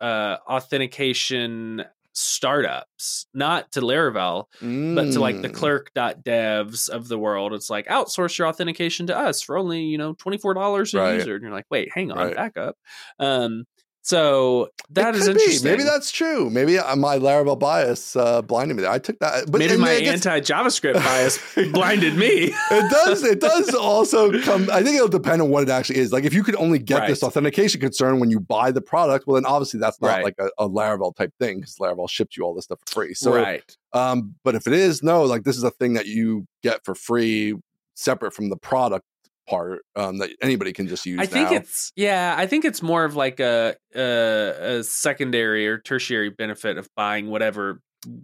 uh, authentication startups, not to Laravel, but to like the Mm. clerk.devs of the world. It's like outsource your authentication to us for only, you know, $24 a Right. user. And you're like, wait, hang on, Right. back up. Um, so that is could be. interesting. Maybe that's true. Maybe my Laravel bias uh, blinded me there. I took that, but Maybe my gets- anti JavaScript [laughs] bias blinded me. it does. It does [laughs] also come. I think it'll depend on what it actually is. Like if you could only get this authentication concern when you buy the product, well, then obviously that's not Right. like a, a Laravel type thing because Laravel shipped you all this stuff for free. So, right. um, but if it is, no, like this is a thing that you get for free, separate from the product part um, that anybody can just use. I think now. it's yeah. I think it's more of like a, a a secondary or tertiary benefit of buying whatever.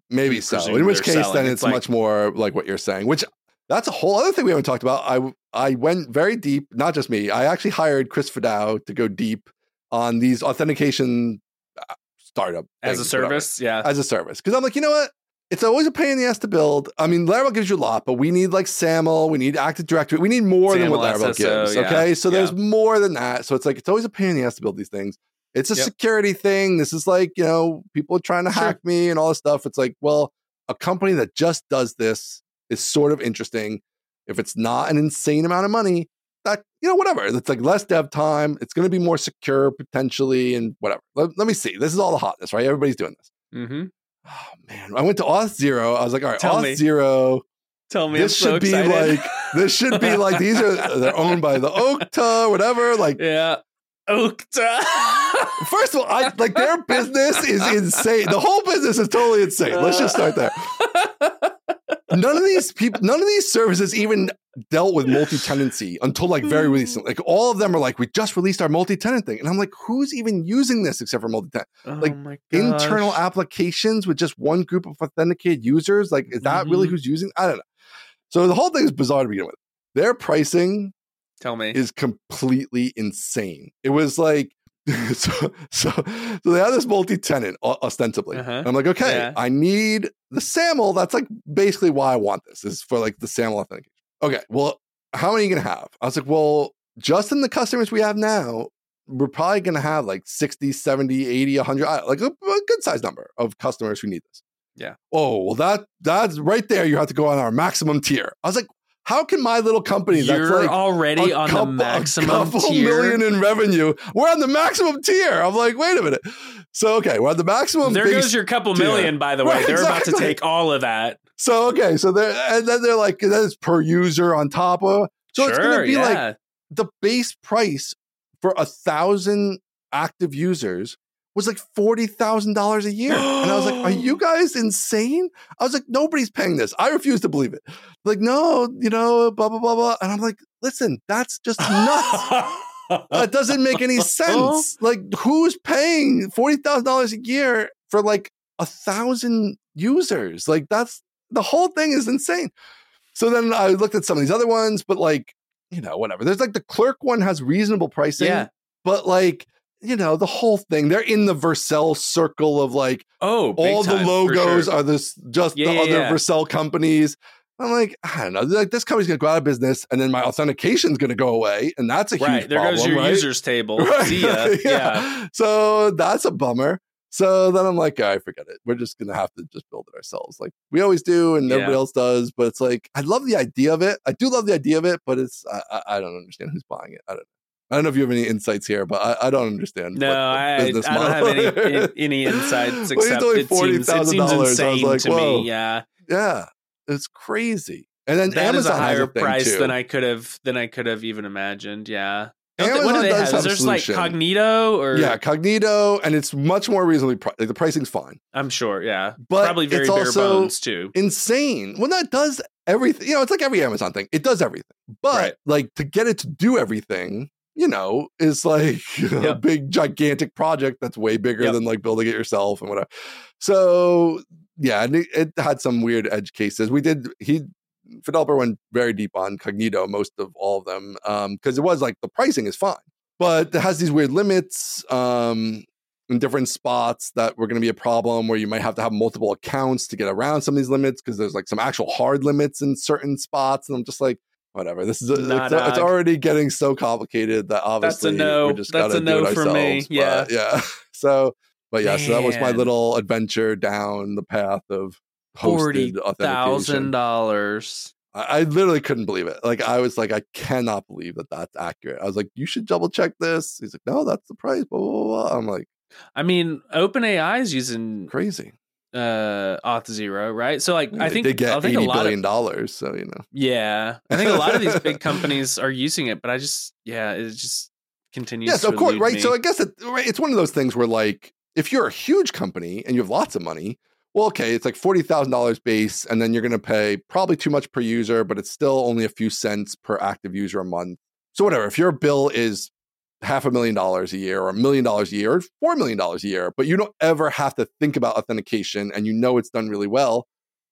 Maybe so. In which case, selling. then It's it's, like- much more like what you're saying. Which that's a whole other thing we haven't talked about. I I went very deep. Not just me. I actually hired Chris Fidao to go deep on these authentication uh, startup As a things, whatever, service, yeah, as a service. Because I'm like, you know what? It's always a pain in the ass to build. I mean, Laravel gives you a lot, but we need like SAML, we need Active Directory, we need more than what SAML, Laravel SSO, gives. yeah, Okay, so there's yeah. more than that. So it's like it's always a pain in the ass to build these things. It's a Yep. security thing. This is like, you know, people trying to Sure. hack me and all this stuff. It's like, well, a company that just does this is sort of interesting. If it's not an insane amount of money, that, you know, whatever. It's like less dev time. It's going to be more secure potentially and whatever. Let, let me see. This is all the hotness, right? Everybody's doing this. Mm-hmm. Oh, man. I went to Auth0. I was like, all right, Tell Auth me. Zero. Tell me, This so should be like, this should be like, these are, uh, they're owned by the Okta, whatever. Like, yeah, Okta. [laughs] First of all, I like their business is insane. The whole business is totally insane. Let's just start there. [laughs] None of these people, none of these services even dealt with [laughs] multi-tenancy until like very recently. Like all of them are like, we just released our multi-tenant thing. And I'm like, who's even using this except for multi-tenant? oh like, Internal applications with just one group of authenticated users? Like, is that really Mhm. who's using? I don't know. So the whole thing is bizarre to begin with. Their pricing Tell me. is completely insane. It was like [laughs] so so so they have this multi-tenant ostensibly. Uh-huh. I'm like, okay, Yeah. I need the SAML. That's like basically why I want this is for like the SAML authentication. Okay, well, how many are you gonna have? I was like, well, just in the customers we have now, we're probably gonna have like 60, 70, 80, 100, uh, like a, a good size number of customers who need this. Yeah. Oh, well, that that's right there. You have to go on our maximum tier. I was like, how can my little company that's You're like already on couple- the maximum tier. million in revenue. We're on the maximum tier. I'm like, wait a minute. So okay, we're on the maximum. Tier There goes your couple tier. million, by the way. Right, They're about to take all of that. So okay, so they're and then they're like that's per user on top of. So it's gonna be yeah. like the base price for a thousand active users was like forty thousand dollars a year, and I was like, "Are you [gasps] guys insane?" I was like, "Nobody's paying this." I refuse to believe it. Like, no, you know, blah blah blah blah, and I'm like, "Listen, that's just nuts." [laughs] That doesn't make any sense. Like, who's paying forty thousand dollars a year for like a thousand users? Like, that's the whole thing is insane. So then I looked at some of these other ones, but like, you know, whatever. There's like the Clerk one has reasonable pricing, yeah. but like, you know, the whole thing. They're in the Vercel circle of like Oh, all the time, for logos sure. are this just Yeah, the yeah, other yeah. Vercel companies. I'm like, I don't know. Like this company's gonna go out of business, and then my authentication's gonna go away, and that's a huge right. There problem, goes your right? users table. [laughs] Right. Ya. [laughs] yeah. So that's a bummer. So then I'm like, I forget it. We're just gonna have to just build it ourselves, like we always do, and everybody else does. But it's like I love the idea of it. I do love the idea of it, but it's I, I, don't understand who's buying it. I don't. I don't know if you have any insights here, but I, I don't understand. No, I, I don't have any is. [laughs] any insights it's except only it seems, it $40,000. seems insane like, to whoa. me. Yeah, Yeah, it's crazy. And then that is Amazon a higher has a price too. than I could have than I could have even imagined. Yeah. Don't they- what do Amazon they does have? Is a there's like. Cognito or yeah, Cognito, and it's much more reasonably priced. Like the pricing's fine, I'm sure. Yeah, but probably very it's bare also bones too. insane. Well, that does everything. You know, it's like every Amazon thing. It does everything, but Right. like to get it to do everything, you know, is like [laughs] a Yep. big gigantic project that's way bigger Yep. than like building it yourself and whatever. So yeah, and it, it had some weird edge cases. We did he Fideloper went very deep on Cognito, most of all of them, because it was like the pricing is fine, but it has these weird limits um, in different spots that were going to be a problem where you might have to have multiple accounts to get around some of these limits because there's like some actual hard limits in certain spots, and I'm just like. Whatever. This is a, it's, a- it's already getting so complicated that obviously no. we just That's gotta a do no it for me. Yeah. yeah. [laughs] So, but yeah, so that was my little adventure down the path of Forty thousand dollars. I, I literally couldn't believe it. Like I was like, I cannot believe that that's accurate. I was like, you should double check this. He's like, no, that's the price. Blah blah blah. blah. I'm like, I mean, OpenAI is using crazy. uh Auth0, right? So like, I think they get I think eighty a lot billion of dollars. So you know, yeah, I think a lot of these [laughs] big companies are using it, but I just yeah, it just continues. yes, of course, right. me. So I guess it, right, it's one of those things where like, if you're a huge company and you have lots of money. Well, okay, it's like forty thousand dollars base, and then you're going to pay probably too much per user, but it's still only a few cents per active user a month. So whatever, if your bill is half a million dollars a year or a million dollars a year or four million dollars a year, but you don't ever have to think about authentication and you know it's done really well,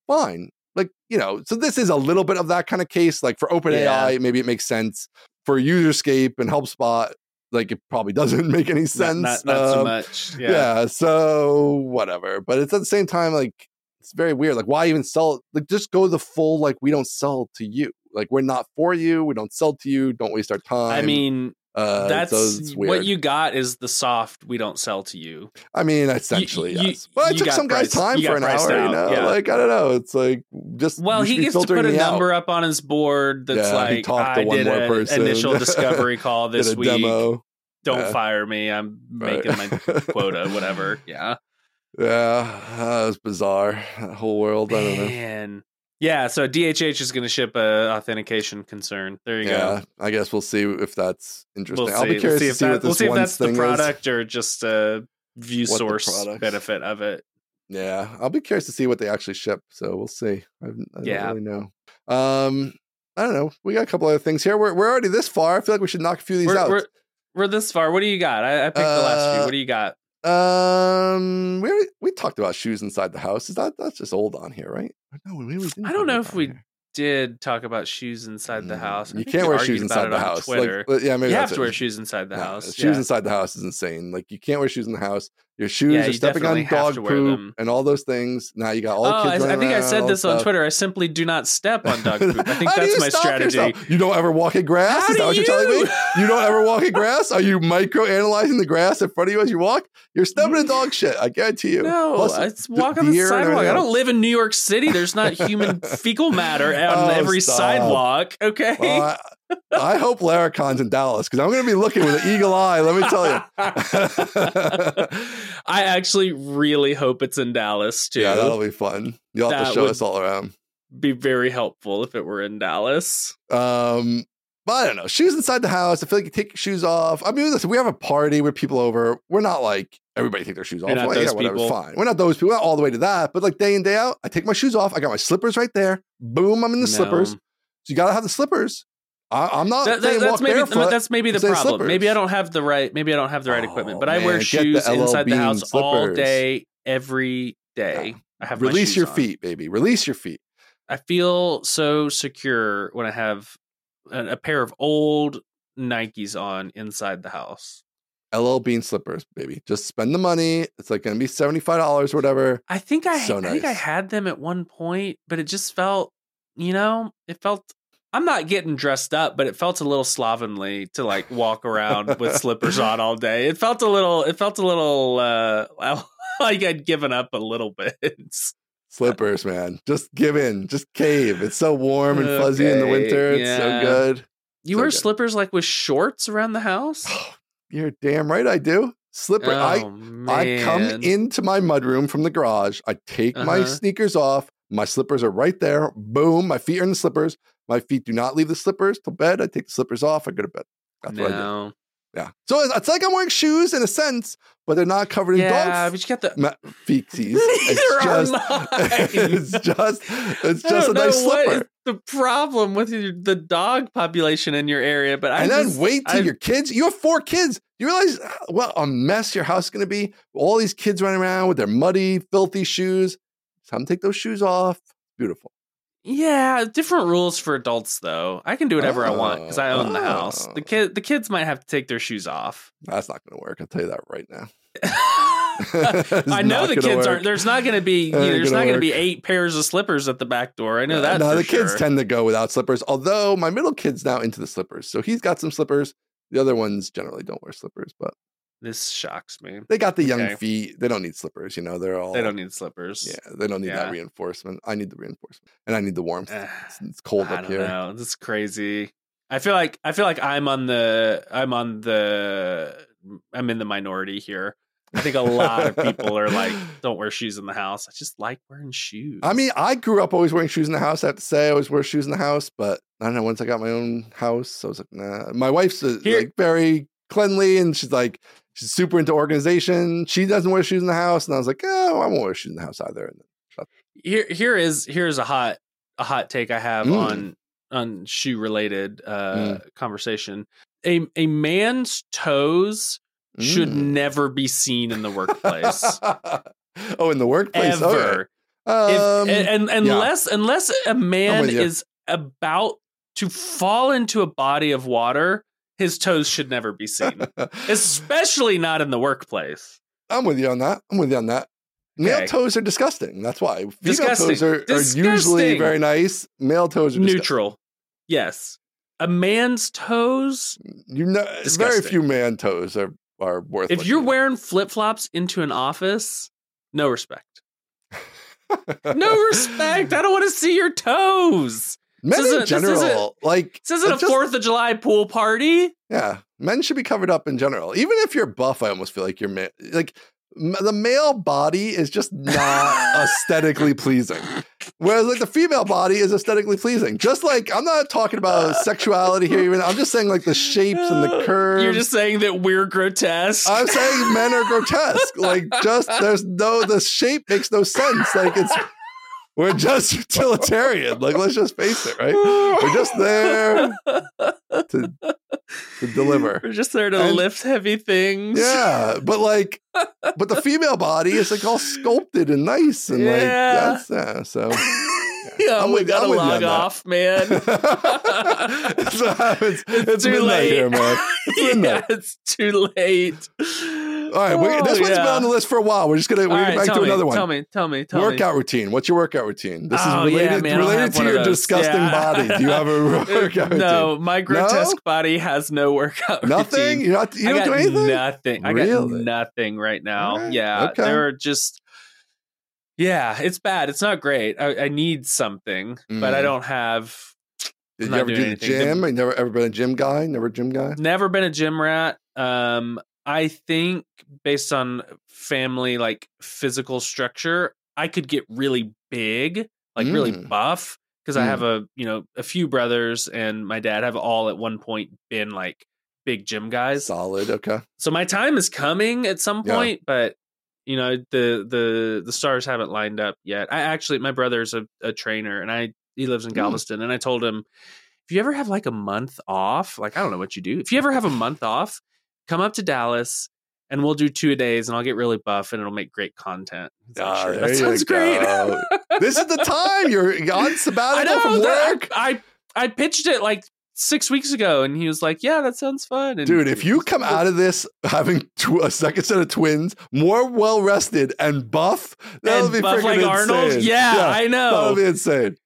fine. Like, you know, so this is a little bit of that kind of case. Like for OpenAI, maybe it makes sense. For UserScape and HelpSpot, like it probably doesn't [laughs] make any sense. Not, not, so Um, much. yeah. Yeah. so whatever. But it's at the same time, like it's very weird. Like, why even sell? Like, just go the full. Like, we don't sell to you. Like, we're not for you. We don't sell to you. Don't waste our time. I mean, Uh, That's so what you got is the soft we don't sell to you. I mean, essentially, you- yes. But it took some guy's time for an hour. You out, know, yeah. like I don't know. It's like just Well, he gets to put a me out. number up on his board that's Yeah, like, I one did an person. initial [laughs] discovery call this week. demo. Don't Yeah. fire me. I'm Right. making my quota, [laughs] whatever. Yeah. Yeah, that was bizarre. That whole world. I don't know. Yeah, so DHH is going to ship a authentication concern. There you Yeah, go. I guess we'll see if that's interesting. We'll I'll be curious we'll see to see that, what this we'll see if that's the thing is. product or just a view What source benefit of it. Yeah, I'll be curious to see what they actually ship. So we'll see. I, I Yeah. don't really know. Um, I don't know. We got a couple other things here. We're we're already this far. I feel like we should knock a few of these We're, out. we're, we're this far. What do you got? I, I picked the last few. Uh, What do you got? Um, we we talked about shoes inside the house. Is that that's just old on here, right? No, we really didn't I don't know if we here. Did talk about shoes inside the Mm, house. I You can't wear shoes inside the house. Twitter. Like, yeah, maybe you have to it. wear shoes inside the No, house. Shoes yeah. inside the house is insane. Like you can't wear shoes in the house. Your shoes Yeah, are you stepping on dog poop and all those things. Now you got all the oh, kids. I, I think I said this on. Twitter. I simply do not step on dog poop. I think [laughs] that's you my strategy. yourself? You don't ever walk in grass? How is that what you're telling me? you? You don't ever walk in [laughs] grass? Are you micro analyzing the grass in front of you as you walk? You're stepping in dog shit. I guarantee you. No, Plus, I walk on the sidewalk. I don't live in New York City. There's not human [laughs] fecal matter on Oh, every stop. sidewalk. Okay. Well, I, I [laughs] hope Laracon's in Dallas because I'm going to be looking with an eagle eye. Let me tell you. [laughs] I actually really hope it's in Dallas too. yeah, that'll be fun. You'll have to show us all around. be very helpful if it were in Dallas. Um, but I don't know. Shoes inside the house. I feel like you take your shoes off. I mean, listen, we have a party with people over. We're not like everybody take their shoes off. Not Well, yeah, whatever, people. fine. We're not those people. Not all the way to that. But like day in day out, I take my shoes off. I got my slippers right there. Boom, I'm in the slippers. So you got to have the slippers. I, I'm not That- that- that's walk maybe barefoot. that's maybe the problem. Maybe I don't have the right. Maybe I don't have the right oh, equipment. Oh, But I wear man, get the shoes LL inside the house all day, every day. I have Release your on. feet, baby. Release your feet. I feel so secure when I have a, a pair of old Nikes on inside the house. LL Bean slippers, baby. Just spend the money. It's like going to be $75 or whatever. I think I So I think I had them at one point, but it just felt, you know, it felt I'm not getting dressed up, but it felt a little slovenly to like walk around with [laughs] slippers on all day. It felt a little it felt a little uh [laughs] like I'd given up a little bit. Slippers, man. Just give in. Just cave. It's so warm and fuzzy in the winter. It's yeah. so good. You So wear good. slippers like with shorts around the house? You're damn right I do. Slipper. oh, I I come into my mudroom from the garage. I take my Uh-huh. sneakers off. My slippers are right there. Boom. My feet are in the slippers. My feet do not leave the slippers till bed. I take the slippers off. I go to bed. That's what I do. Yeah. So it's, it's like I'm wearing shoes in a sense, but they're not covered in Yeah, dog but you got the ma- feetsies. [laughs] Neither are it's just, mine. [laughs] it's just, it's just a nice what slipper. is the problem with your, the dog population in your area, but I and then wait till I- your kids. You have four kids. You realize uh, what a mess your house is going to be. All these kids running around with their muddy, filthy shoes. To take those shoes off. Beautiful. Yeah, different rules for adults though. I can do whatever I want oh, because I own the house. The Oh. kid, the kids might have to take their shoes off. That's not going to work. I'll tell you that right now. [laughs] [laughs] I know the kids work. aren't. There's not going to be. Ain't there's gonna not going to be eight pairs of slippers at the back door. I know uh, that. no, the kids tend to go without slippers. Although my middle kid's now into the slippers, so he's got some slippers. The other ones generally don't wear slippers, but This shocks me. they got the young Okay. feet. They don't need slippers. You know, they're all They don't need slippers. Yeah, they don't need Yeah. that reinforcement. I need the reinforcement, and I need the warmth. It's, it's [sighs] cold I up don't here. know. This is crazy. I feel like I feel like I'm on the I'm on the I'm in the minority here. I think a lot of people are like, [laughs] don't wear shoes in the house. I just like wearing shoes. I mean, I grew up always wearing shoes in the house. I have to say, I always wear shoes in the house, but I don't know. Once I got my own house, I was like, nah. My wife's uh, Here- like very cleanly, and she's like, she's super into organization. She doesn't wear shoes in the house, and I was like, oh, I won't wear shoes in the house either. And here here is here's a hot a hot take I have Mm. on on shoe related uh conversation. A a man's toes should Mm. never be seen in the workplace. [laughs] oh, in the workplace, ever. If, Um, and, and yeah. unless unless a man is about to fall into a body of water, his toes should never be seen. [laughs] Especially not in the workplace. I'm with you on that. I'm with you on that. Male Okay. toes are disgusting. That's why. Female Disgusting. toes are, are usually very nice. Male toes are disgusting. Neutral. Yes. a man's toes. You know, very Disgusting. few man toes are are worth. It. If you're looking wearing flip flops into an office, no respect. [laughs] No respect. I don't want to see your toes. Men this in isn't- this general, like This isn't a just- Fourth of July pool party. Yeah, men should be covered up in general. Even if you're buff, I almost feel like you're ma- like m- the male body is just not [laughs] aesthetically pleasing, whereas like the female body is aesthetically pleasing. Just like I'm not talking about sexuality here, even I'm just saying like the shapes and the [laughs] curves. You're just saying that we're grotesque. I'm saying men are [laughs] grotesque. Like just there's no the shape makes no sense. Like it's we're just [laughs] utilitarian. Like let's just face it, right? We're just there to to deliver. We're just there to And- lift heavy things. Yeah, but like, [laughs] but the female body is like all sculpted and nice and Yeah. like that's yeah. So [laughs] yeah, I'm we with- gotta I'm with you on log off, man. Uh, it's, it's, it's too midnight late. here, man. It's yeah, it's too late. All right, we, this Oh, one's been on the list for a while. We're just gonna we're right, back to me, another one. Tell me, tell me, tell me. workout routine. What's your workout routine? This Oh, is yeah, related man, related to your disgusting Yeah. body. Do you have a [laughs] workout routine? no, my grotesque body has no workout Nothing. routine. You're not. You I don't got do anything. nothing. I got Really? nothing right now. Right, Yeah, okay. they're just. Yeah, it's bad. It's not great. I, I need something, but I Mm. don't have. Did I'm you ever do the gym? You never ever been a gym guy? Never a gym guy? Never been a gym rat. Um, I think based on family like physical structure, I could get really big, like really Mm. buff, because I have a you know a few brothers and my dad have all at one point been like big gym guys. Solid. Okay. So my time is coming at some Yeah. point, but you know the the the stars haven't lined up yet. I actually my brother's a, a trainer and I he lives in Mm. Galveston and I told him if you ever have like a month off, like I don't know what you do. If you ever have a month off, come up to Dallas and we'll do two days and I'll get really buff and it'll make great content. Ah, "Sure, that sounds great. [laughs] [laughs] this is the time you're on sabbatical know from work. I I pitched it like six weeks ago and he was like, Yeah, that sounds fun. And Dude, if you come [laughs] out of this having tw- a second set of twins, more well rested and buff, that'll be buff freaking like insane. Arnold, yeah, I know. That'll be insane.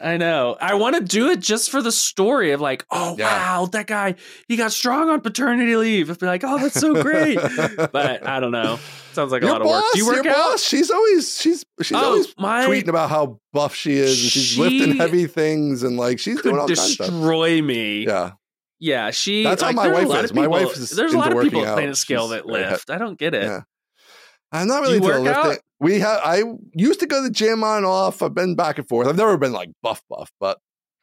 I know. I want to do it just for the story of like, oh Yeah. wow, that guy he got strong on paternity leave. I'd be like, oh, that's so great. [laughs] but I don't know. Sounds like a lot boss, of work. Do you work your out? boss, she's always she's she's oh, always my tweeting about how buff she is and she's She lifting heavy things and like she's doing all kinds of stuff. destroy me. Yeah. Yeah, she. That's how my there are a wife is. of My wife is There's a lot of people at PlanetScale She's that lift. I don't get it. Yeah. I'm not really into lifting. We have I used to go to the gym on and off. I've been back and forth. I've never been like buff buff, but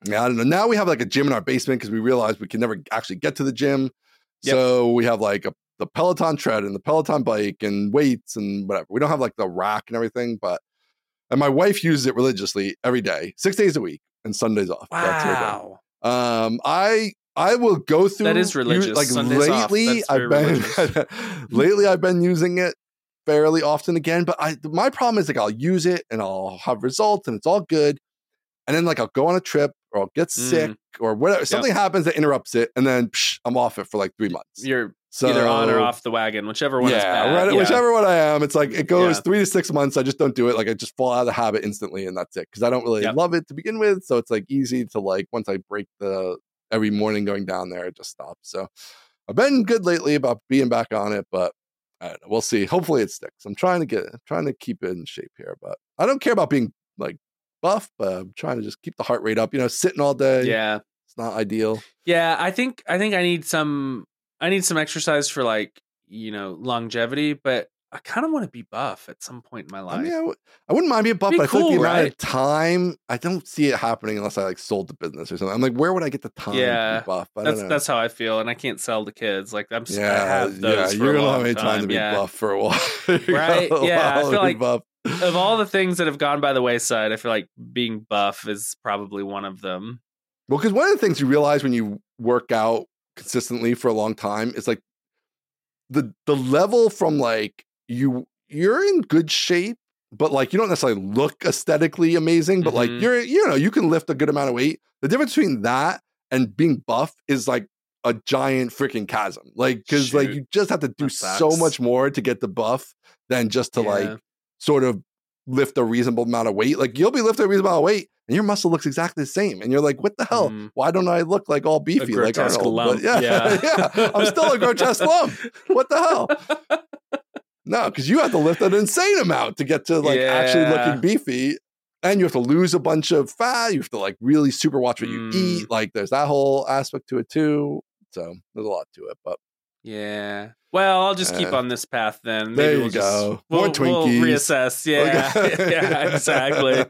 yeah, I don't know. Now we have like a gym in our basement because we realized we can never actually get to the gym. Yep. So we have like a the Peloton tread and the Peloton bike and weights and whatever. We don't have like the rack and everything, but and my wife uses it religiously every day, six days a week, and Sundays off. That's her day. Wow. Um, I I will go through That is religious. Like Sundays lately, I've been [laughs] lately I've been using it fairly often again. But I my problem is like I'll use it and I'll have results and it's all good, and then like I'll go on a trip or I'll get Mm. sick or whatever. Something happens that interrupts it, and then psh, I'm off it for like three months. You're So either on or off the wagon, whichever one yeah, is bad. right, yeah. whichever one I am, it's like it goes Yeah. three to six months. I just don't do it. Like I just fall out of the habit instantly, and that's it. Because I don't really Yep. love it to begin with. So it's like easy to like once I break the every morning going down there, it just stops. So I've been good lately about being back on it, but I don't know. We'll see. Hopefully it sticks. I'm trying to get I'm trying to keep it in shape here, but I don't care about being like buff, but I'm trying to just keep the heart rate up. You know, sitting all day. Yeah. It's not ideal. Yeah, I think I think I need some I need some exercise for like, you know, longevity, but I kind of want to be buff at some point in my life. I mean, I, w- I wouldn't mind being buff, Be but I feel like the cool, amount right? of time, I don't see it happening unless I like sold the business or something. I'm like, where would I get the time Yeah, to be buff? I that's don't know. that's how I feel, and I can't sell to kids. Like I'm, I yeah, have yeah. You're gonna have any time, to be yeah. buff for a [laughs] while, Right? Yeah, I feel like- buff. Of all the things that have gone by the wayside, I feel like being buff is probably one of them. Well, because one of the things you realize when you work out consistently for a long time is like the the level from like you you're in good shape, but like you don't necessarily look aesthetically amazing, but like Mhm. you're you know you can lift a good amount of weight. The difference between that and being buff is like a giant freaking chasm. Like because like you just have to do so much more to get the buff than just to Yeah. like sort of lift a reasonable amount of weight. Like you'll be lifting a reasonable amount of weight, and your muscle looks exactly the same, and you're like, what the hell? Mm. Why don't I look like all beefy like grotesque Arnold? lump, yeah, [laughs] yeah. yeah, I'm still a grotesque lump. What the hell? [laughs] [laughs] No, because you have to lift an insane amount to get to like actually looking beefy. And you have to lose a bunch of fat. You have to like really super watch what you Mm. eat. Like there's that whole aspect to it too. So there's a lot to it. But Yeah. Well, I'll just keep Uh, on this path then. there Maybe you we'll just- go. we'll, More we'll reassess. [laughs] Yeah. [laughs] yeah. Exactly.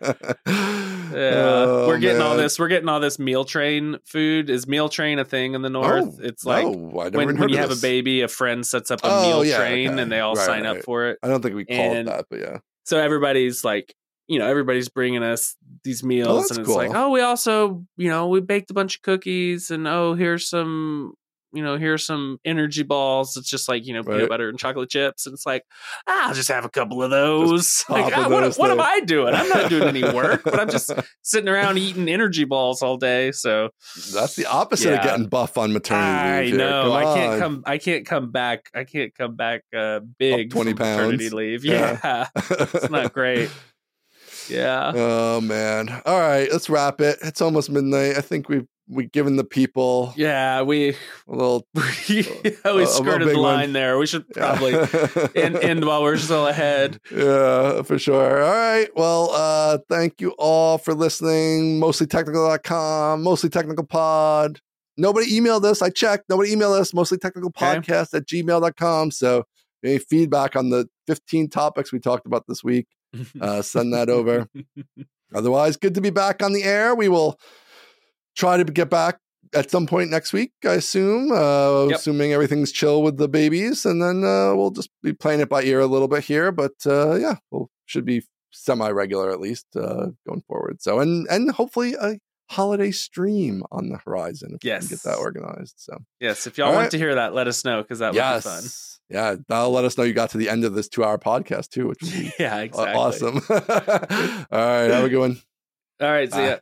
Yeah. Oh, We're getting all this. We're getting all this meal train food. Is meal train a thing in the north? Oh, it's like no, when, when you have a baby, a friend sets up a Oh, meal yeah, train okay. and they all Right, sign up for it. I don't think we called And- that, but yeah. So everybody's like, you know, everybody's bringing us these meals, that's and it's like, oh, we also, you know, we baked a bunch of cookies, and oh, here's some, you know, here's some energy balls. It's just like you know, Right. peanut butter and chocolate chips, and it's like, ah, I'll just have a couple of those. [laughs] Like, ah, of what, those what am. I doing? I'm not doing any work, but I'm just [laughs] sitting around eating energy balls all day. So That's the opposite of getting buff on maternity I leave. here. know I can't come. I can't come back. I can't come back uh, big 20 from maternity pounds. leave. [laughs] Yeah. Yeah, it's not great. Yeah. Oh man. All right, let's wrap it. It's almost midnight. I think we've we've given the people Yeah, we a little yeah, [laughs] we a skirted the one. line there. We should probably yeah. end, end while we're still ahead. Yeah, for sure. All right. Well, uh, thank you all for listening. Mostlytechnical.com, mostly technical pod. Nobody emailed us. I checked. Nobody emailed us. Mostly technical Okay. podcast at gmail.com. So any feedback on the 15 topics we talked about this week, uh, send that over. [laughs] Otherwise, good to be back on the air. We will try to get back at some point next week, I assume, uh, Yep. assuming everything's chill with the babies. And then uh, we'll just be playing it by ear a little bit here. But uh, yeah, we'll should be semi regular at least uh, going forward. So, and and hopefully a holiday stream on the horizon if we can get that organized. So, yes, if y'all All want right. to hear that, let us know because that would be fun. Yeah, that'll let us know you got to the end of this two hour podcast too, which would be [laughs] Yeah, exactly. awesome. [laughs] All right, have a good one. [laughs] All right, see ya.